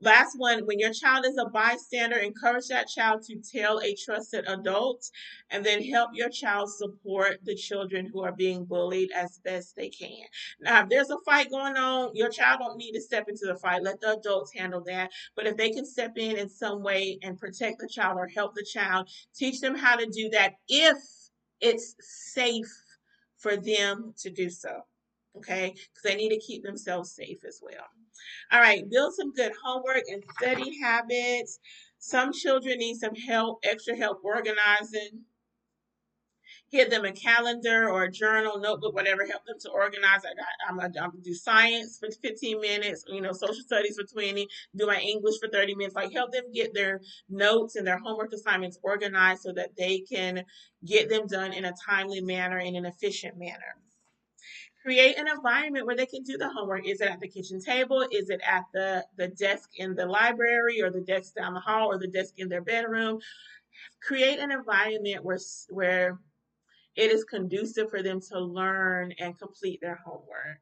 Speaker 1: Last one, when your child is a bystander, encourage that child to tell a trusted adult and then help your child support the children who are being bullied as best they can. Now, if there's a fight going on, your child don't need to step into the fight. Let the adults handle that. But if they can step in in some way and protect the child or help the child, teach them how to do that if it's safe for them to do so okay? Because they need to keep themselves safe as well. All right, build some good homework and study habits. Some children need some help, extra help organizing. Get them a calendar or a journal, notebook, whatever, help them to organize. I got, I'm gonna, I'm gonna do science for 15 minutes, you know, social studies for 20, do my English for 30 minutes. Like help them get their notes and their homework assignments organized so that they can get them done in a timely manner and an efficient manner create an environment where they can do the homework. Is it at the kitchen table? Is it at the, the desk in the library or the desk down the hall or the desk in their bedroom? Create an environment where, where it is conducive for them to learn and complete their homework.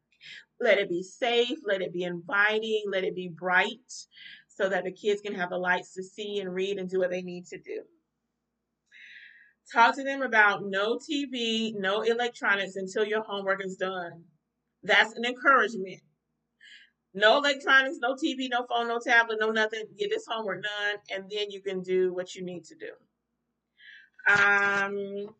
Speaker 1: Let it be safe, let it be inviting, let it be bright so that the kids can have the lights to see and read and do what they need to do. Talk to them about no TV, no electronics until your homework is done. That's an encouragement. No electronics, no TV, no phone, no tablet, no nothing. Get this homework done, and then you can do what you need to do. Um,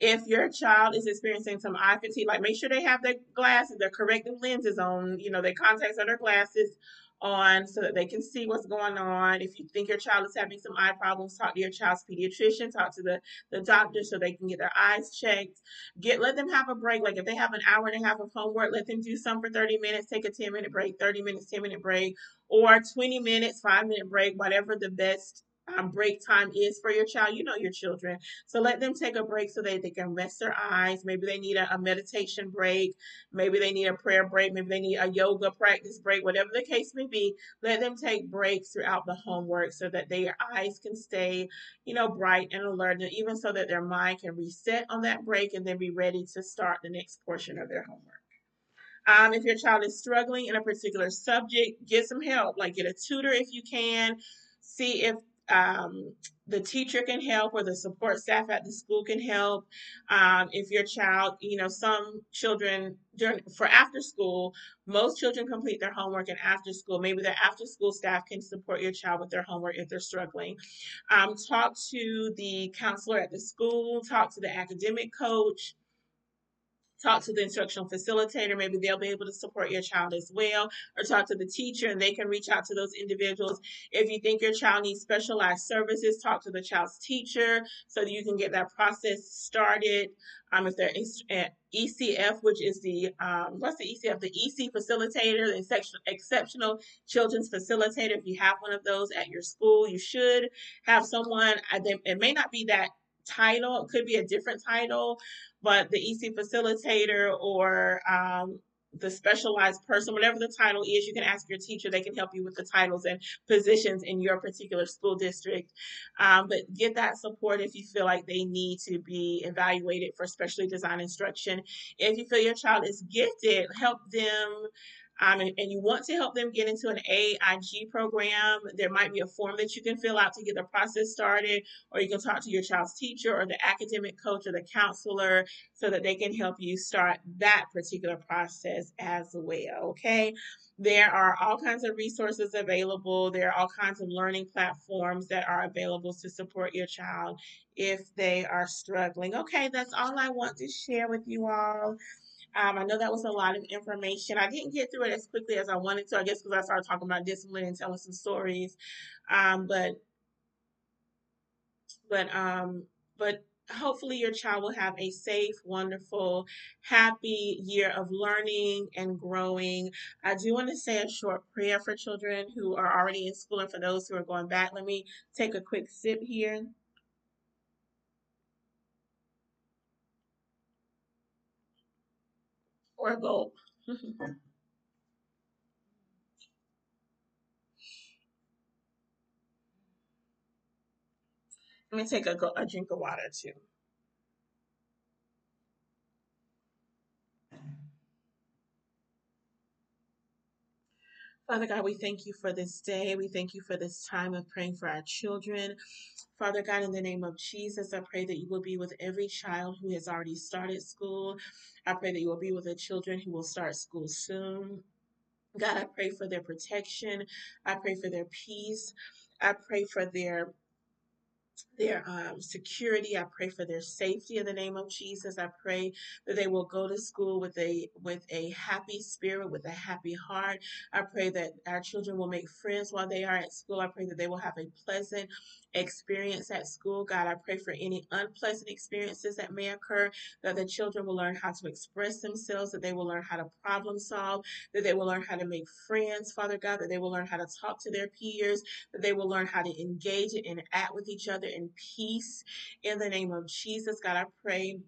Speaker 1: if your child is experiencing some eye fatigue, like make sure they have their glasses, their corrective lenses on, you know, their contacts or their glasses on so that they can see what's going on. If you think your child is having some eye problems, talk to your child's pediatrician, talk to the, the doctor so they can get their eyes checked. Get let them have a break. Like if they have an hour and a half of homework, let them do some for 30 minutes, take a 10 minute break, 30 minutes, 10 minute break, or 20 minutes, five minute break, whatever the best um, break time is for your child. You know your children. So let them take a break so that they can rest their eyes. Maybe they need a, a, meditation break. Maybe they need a prayer break. Maybe they need a yoga practice break, whatever the case may be. Let them take breaks throughout the homework so that their eyes can stay, you know, bright and alert, and even so that their mind can reset on that break and then be ready to start the next portion of their homework. Um, if your child is struggling in a particular subject, get some help. Like get a tutor if you can. See if um, the teacher can help or the support staff at the school can help. Um, if your child, you know, some children during for after school, most children complete their homework and after school. Maybe the after school staff can support your child with their homework if they're struggling. Um, talk to the counselor at the school. Talk to the academic coach talk to the instructional facilitator. Maybe they'll be able to support your child as well, or talk to the teacher and they can reach out to those individuals. If you think your child needs specialized services, talk to the child's teacher so that you can get that process started. Um, if they're ECF, which is the um, what's the ECF? The EC facilitator, the exceptional children's facilitator. If you have one of those at your school, you should have someone. It may not be that title, it could be a different title, but the EC facilitator or um, the specialized person, whatever the title is, you can ask your teacher. They can help you with the titles and positions in your particular school district. Um, but get that support if you feel like they need to be evaluated for specially designed instruction. If you feel your child is gifted, help them um, and, and, you want to help them get into an AIG program, there might be a form that you can fill out to get the process started, or you can talk to your child's teacher or the academic coach or the counselor so that they can help you start that particular process as well. Okay. There are all kinds of resources available. There are all kinds of learning platforms that are available to support your child if they are struggling. Okay, that's all I want to share with you all. Um, I know that was a lot of information. I didn't get through it as quickly as I wanted to, I guess, because I started talking about discipline and telling some stories. Um, but, but, um, but hopefully your child will have a safe, wonderful, happy year of learning and growing. I do want to say a short prayer for children who are already in school and for those who are going back. Let me take a quick sip here. Or a gulp. Let me take a, a drink of water too. Father God, we thank you for this day. We thank you for this time of praying for our children. Father God, in the name of Jesus, I pray that you will be with every child who has already started school. I pray that you will be with the children who will start school soon. God, I pray for their protection. I pray for their peace. I pray for their their um, security. I pray for their safety in the name of Jesus. I pray that they will go to school with a with a happy spirit, with a happy heart. I pray that our children will make friends while they are at school. I pray that they will have a pleasant experience at school. God, I pray for any unpleasant experiences that may occur, that the children will learn how to express themselves, that they will learn how to problem solve, that they will learn how to make friends, Father God, that they will learn how to talk to their peers, that they will learn how to engage and act with each other in peace. In the name of Jesus, God, I pray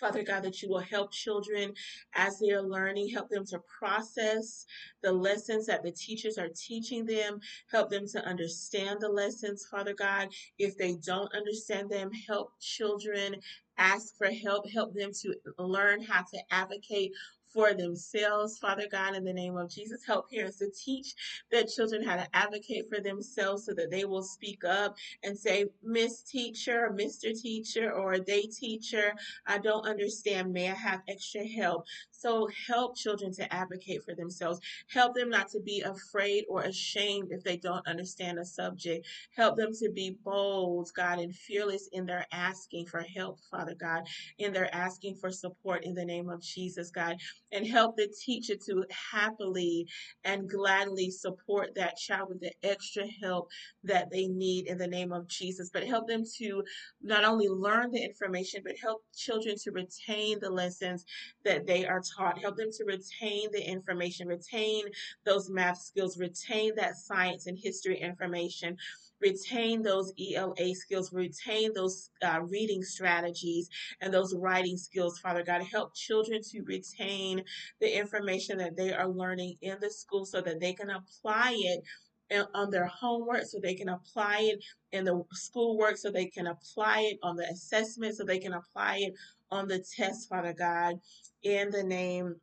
Speaker 1: Father God, that you will help children as they are learning, help them to process the lessons that the teachers are teaching them, help them to understand the lessons, Father God. If they don't understand them, help children ask for help, help them to learn how to advocate for themselves, Father God, in the name of Jesus. Help parents to teach their children how to advocate for themselves so that they will speak up and say, Miss Teacher, Mr. Teacher, or Day Teacher, I don't understand. May I have extra help? So help children to advocate for themselves. Help them not to be afraid or ashamed if they don't understand a subject. Help them to be bold, God, and fearless in their asking for help, Father God, in their asking for support in the name of Jesus, God. And help the teacher to happily and gladly support that child with the extra help that they need in the name of Jesus. But help them to not only learn the information, but help children to retain the lessons that they are taught. Help them to retain the information, retain those math skills, retain that science and history information. Retain those ELA skills, retain those uh, reading strategies and those writing skills, Father God. Help children to retain the information that they are learning in the school so that they can apply it on their homework so they can apply it in the schoolwork so they can apply it on the assessment so they can apply it on the test father god in the name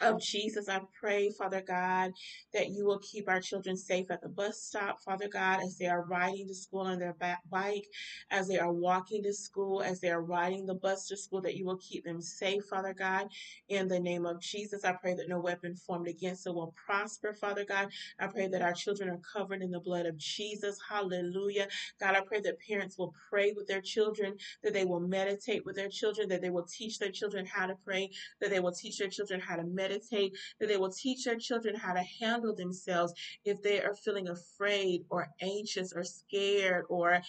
Speaker 1: of Jesus, I pray, Father God, that you will keep our children safe at the bus stop, Father God, as they are riding to school on their bike, as they are walking to school, as they are riding the bus to school, that you will keep them safe, Father God. In the name of Jesus, I pray that no weapon formed against them will prosper, Father God. I pray that our children are covered in the blood of Jesus. Hallelujah. God, I pray that parents will pray with their children, that they will meditate with their children, that they will teach their children how to pray, that they will teach their children how to meditate meditate, that they will teach their children how to handle themselves if they are feeling afraid or anxious or scared or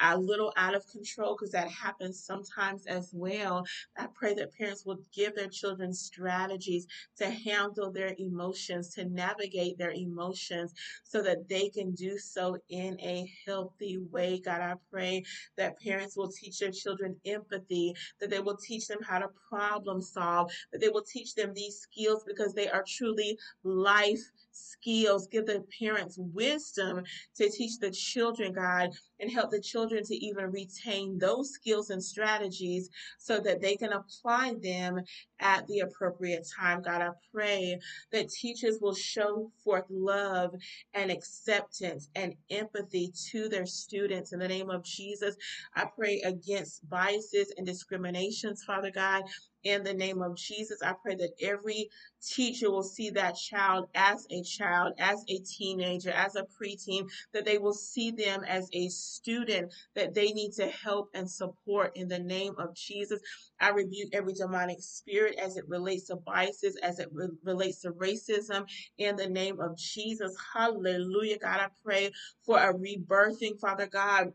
Speaker 1: a little out of control, because that happens sometimes as well. I pray that parents will give their children strategies to handle their emotions, to navigate their emotions, so that they can do so in a healthy way. God, I pray that parents will teach their children empathy, that they will teach them how to problem solve, that they will teach them these skills because they are truly life skills. Give the parents wisdom to teach the children, God, and help the children to even retain those skills and strategies so that they can apply them at the appropriate time. God, I pray that teachers will show forth love and acceptance and empathy to their students in the name of Jesus. I pray against biases and discriminations, Father God. In the name of Jesus, I pray that every teacher will see that child as a child, as a teenager, as a preteen, that they will see them as a student that they need to help and support in the name of Jesus. I rebuke every demonic spirit as it relates to biases, as it re- relates to racism in the name of Jesus. Hallelujah. God, I pray for a rebirthing, Father God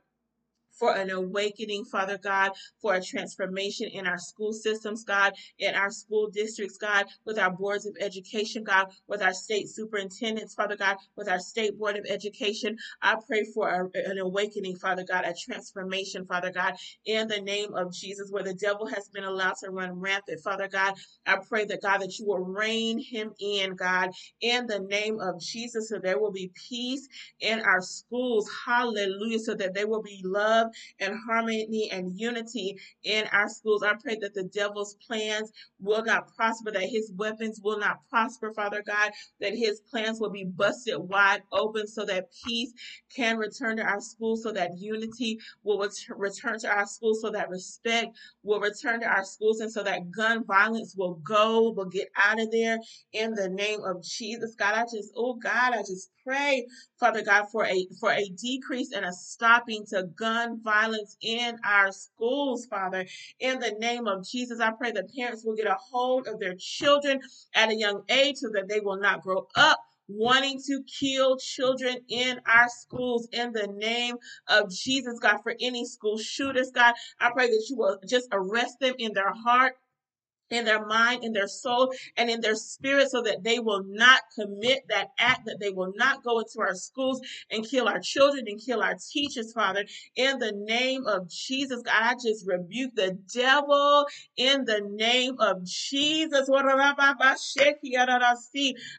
Speaker 1: for an awakening, Father God, for a transformation in our school systems, God, in our school districts, God, with our boards of education, God, with our state superintendents, Father God, with our state board of education. I pray for a, an awakening, Father God, a transformation, Father God, in the name of Jesus, where the devil has been allowed to run rampant, Father God. I pray that, God, that you will rein him in, God, in the name of Jesus, so there will be peace in our schools. Hallelujah. So that there will be love and harmony and unity in our schools. I pray that the devil's plans will not prosper, that his weapons will not prosper, Father God, that his plans will be busted wide open so that peace can return to our schools, so that unity will return to our schools, so that respect will return to our schools, and so that gun violence will go, will get out of there in the name of Jesus. God, I just, oh God, I just pray, Father God, for a for a decrease and a stopping to gun violence in our schools, Father. In the name of Jesus, I pray that parents will get a hold of their children at a young age so that they will not grow up wanting to kill children in our schools in the name of Jesus, God, for any school shooters, God. I pray that you will just arrest them in their heart in their mind, in their soul, and in their spirit so that they will not commit that act, that they will not go into our schools and kill our children and kill our teachers, Father. In the name of Jesus, God, I just rebuke the devil in the name of Jesus.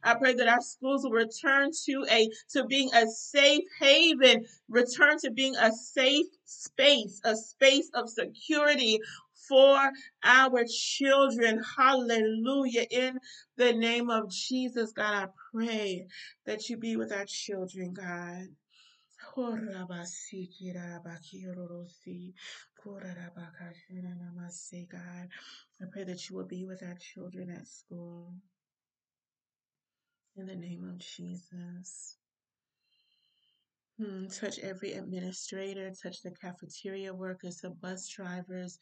Speaker 1: I pray that our schools will return to a to being a safe haven, return to being a safe space, a space of security for our children. Hallelujah. In the name of Jesus, God, I pray that you be with our children, God. God. I pray that you will be with our children at school. In the name of Jesus. Hmm, touch every administrator, touch the cafeteria workers, the bus drivers,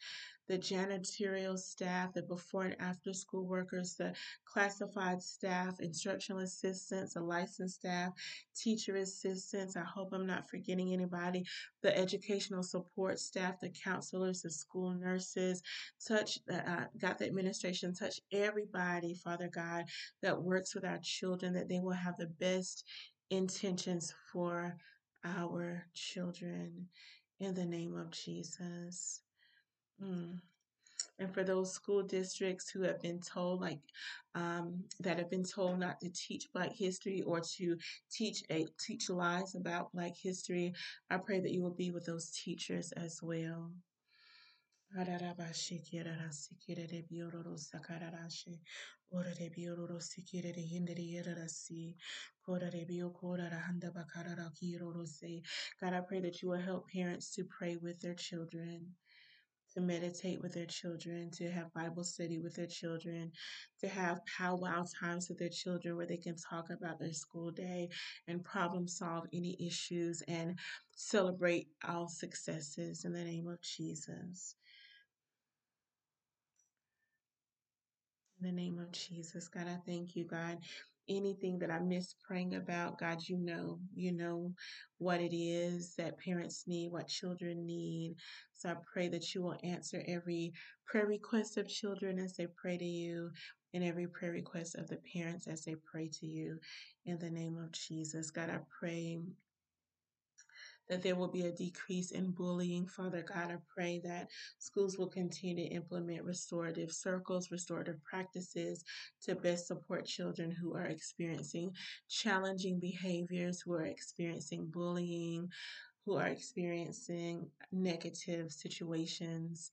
Speaker 1: the janitorial staff, the before and after school workers, the classified staff, instructional assistants, the licensed staff, teacher assistants. I hope I'm not forgetting anybody. The educational support staff, the counselors, the school nurses. Touch, uh, got the administration, touch everybody, Father God, that works with our children, that they will have the best intentions for our children in the name of Jesus. Mm. And for those school districts who have been told, like, um, that have been told not to teach Black history or to teach a teach lies about Black history, I pray that you will be with those teachers as well. God, I pray that you will help parents to pray with their children to meditate with their children, to have Bible study with their children, to have powwow times with their children where they can talk about their school day and problem solve any issues and celebrate all successes in the name of Jesus. In the name of Jesus, God, I thank you, God. Anything that I miss praying about, God, you know, you know what it is that parents need, what children need. So I pray that you will answer every prayer request of children as they pray to you, and every prayer request of the parents as they pray to you. In the name of Jesus, God, I pray that there will be a decrease in bullying. Father God, I pray that schools will continue to implement restorative circles, restorative practices to best support children who are experiencing challenging behaviors, who are experiencing bullying, who are experiencing negative situations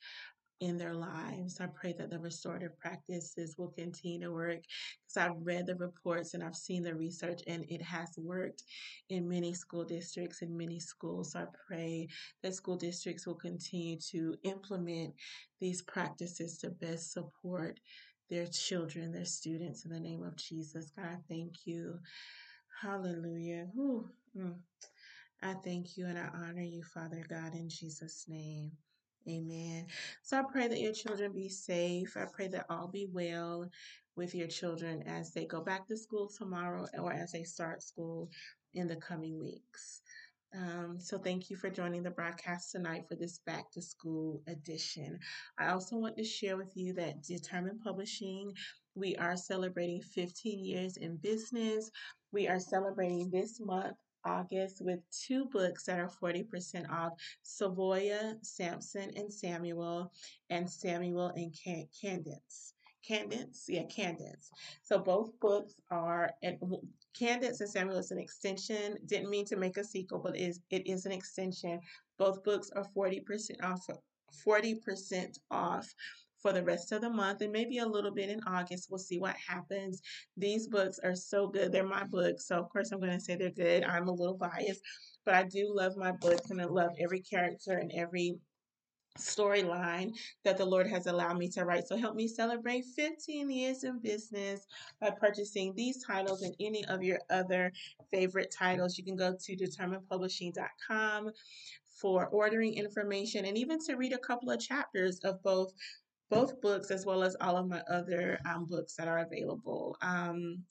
Speaker 1: in their lives. I pray that the restorative practices will continue to work because I've read the reports and I've seen the research and it has worked in many school districts and many schools. So I pray that school districts will continue to implement these practices to best support their children, their students in the name of Jesus. God, I thank you. Hallelujah. Mm. I thank you and I honor you, Father God, in Jesus' name. Amen. So I pray that your children be safe. I pray that all be well with your children as they go back to school tomorrow or as they start school in the coming weeks. Um, so thank you for joining the broadcast tonight for this back to school edition. I also want to share with you that Determined Publishing, we are celebrating 15 years in business. We are celebrating this month, August, with two books that are 40% off Savoya, Samson, and Samuel, and Samuel and Can- Candace. Candace, yeah, Candace. So both books are, and Candace and Samuel is an extension. Didn't mean to make a sequel, but it is, it is an extension. Both books are 40% off 40% off for the rest of the month and maybe a little bit in August. We'll see what happens. These books are so good. They're my books. So, of course, I'm going to say they're good. I'm a little biased, but I do love my books and I love every character and every storyline that the Lord has allowed me to write. So help me celebrate 15 years in business by purchasing these titles and any of your other favorite titles. You can go to determinedpublishing.com for ordering information and even to read a couple of chapters of both both books as well as all of my other um, books that are available. Um,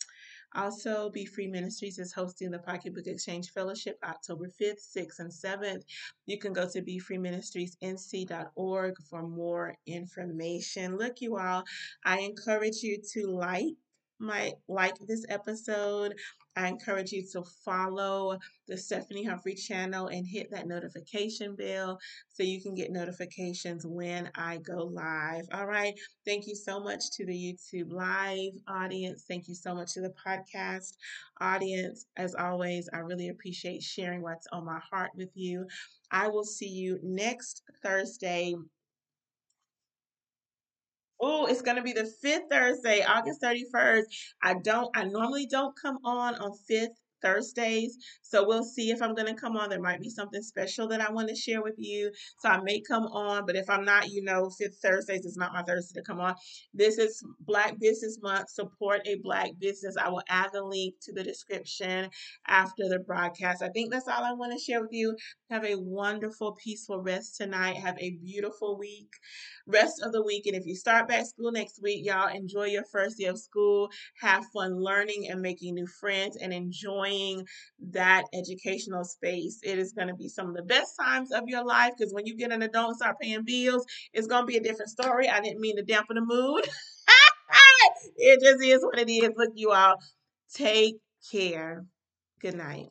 Speaker 1: also, Be Free Ministries is hosting the Pocketbook Exchange Fellowship October 5th, 6th, and 7th. You can go to befreeministriesnc.org for more information. Look, you all, I encourage you to like my like this episode. I encourage you to follow the Stephanie Humphrey channel and hit that notification bell so you can get notifications when I go live. All right. Thank you so much to the YouTube live audience. Thank you so much to the podcast audience. As always, I really appreciate sharing what's on my heart with you. I will see you next Thursday Oh, it's going to be the fifth Thursday, August 31st. I don't, I normally don't come on on fifth Thursdays. So we'll see if I'm going to come on. There might be something special that I want to share with you. So I may come on, but if I'm not, you know, fifth Thursdays is not my Thursday to come on. This is Black Business Month. Support a Black business. I will add the link to the description after the broadcast. I think that's all I want to share with you. Have a wonderful, peaceful rest tonight. Have a beautiful week rest of the week. And if you start back school next week, y'all enjoy your first day of school. Have fun learning and making new friends and enjoying that educational space. It is going to be some of the best times of your life because when you get an adult and start paying bills, it's going to be a different story. I didn't mean to dampen the mood. it just is what it is. Look, you all, take care. Good night.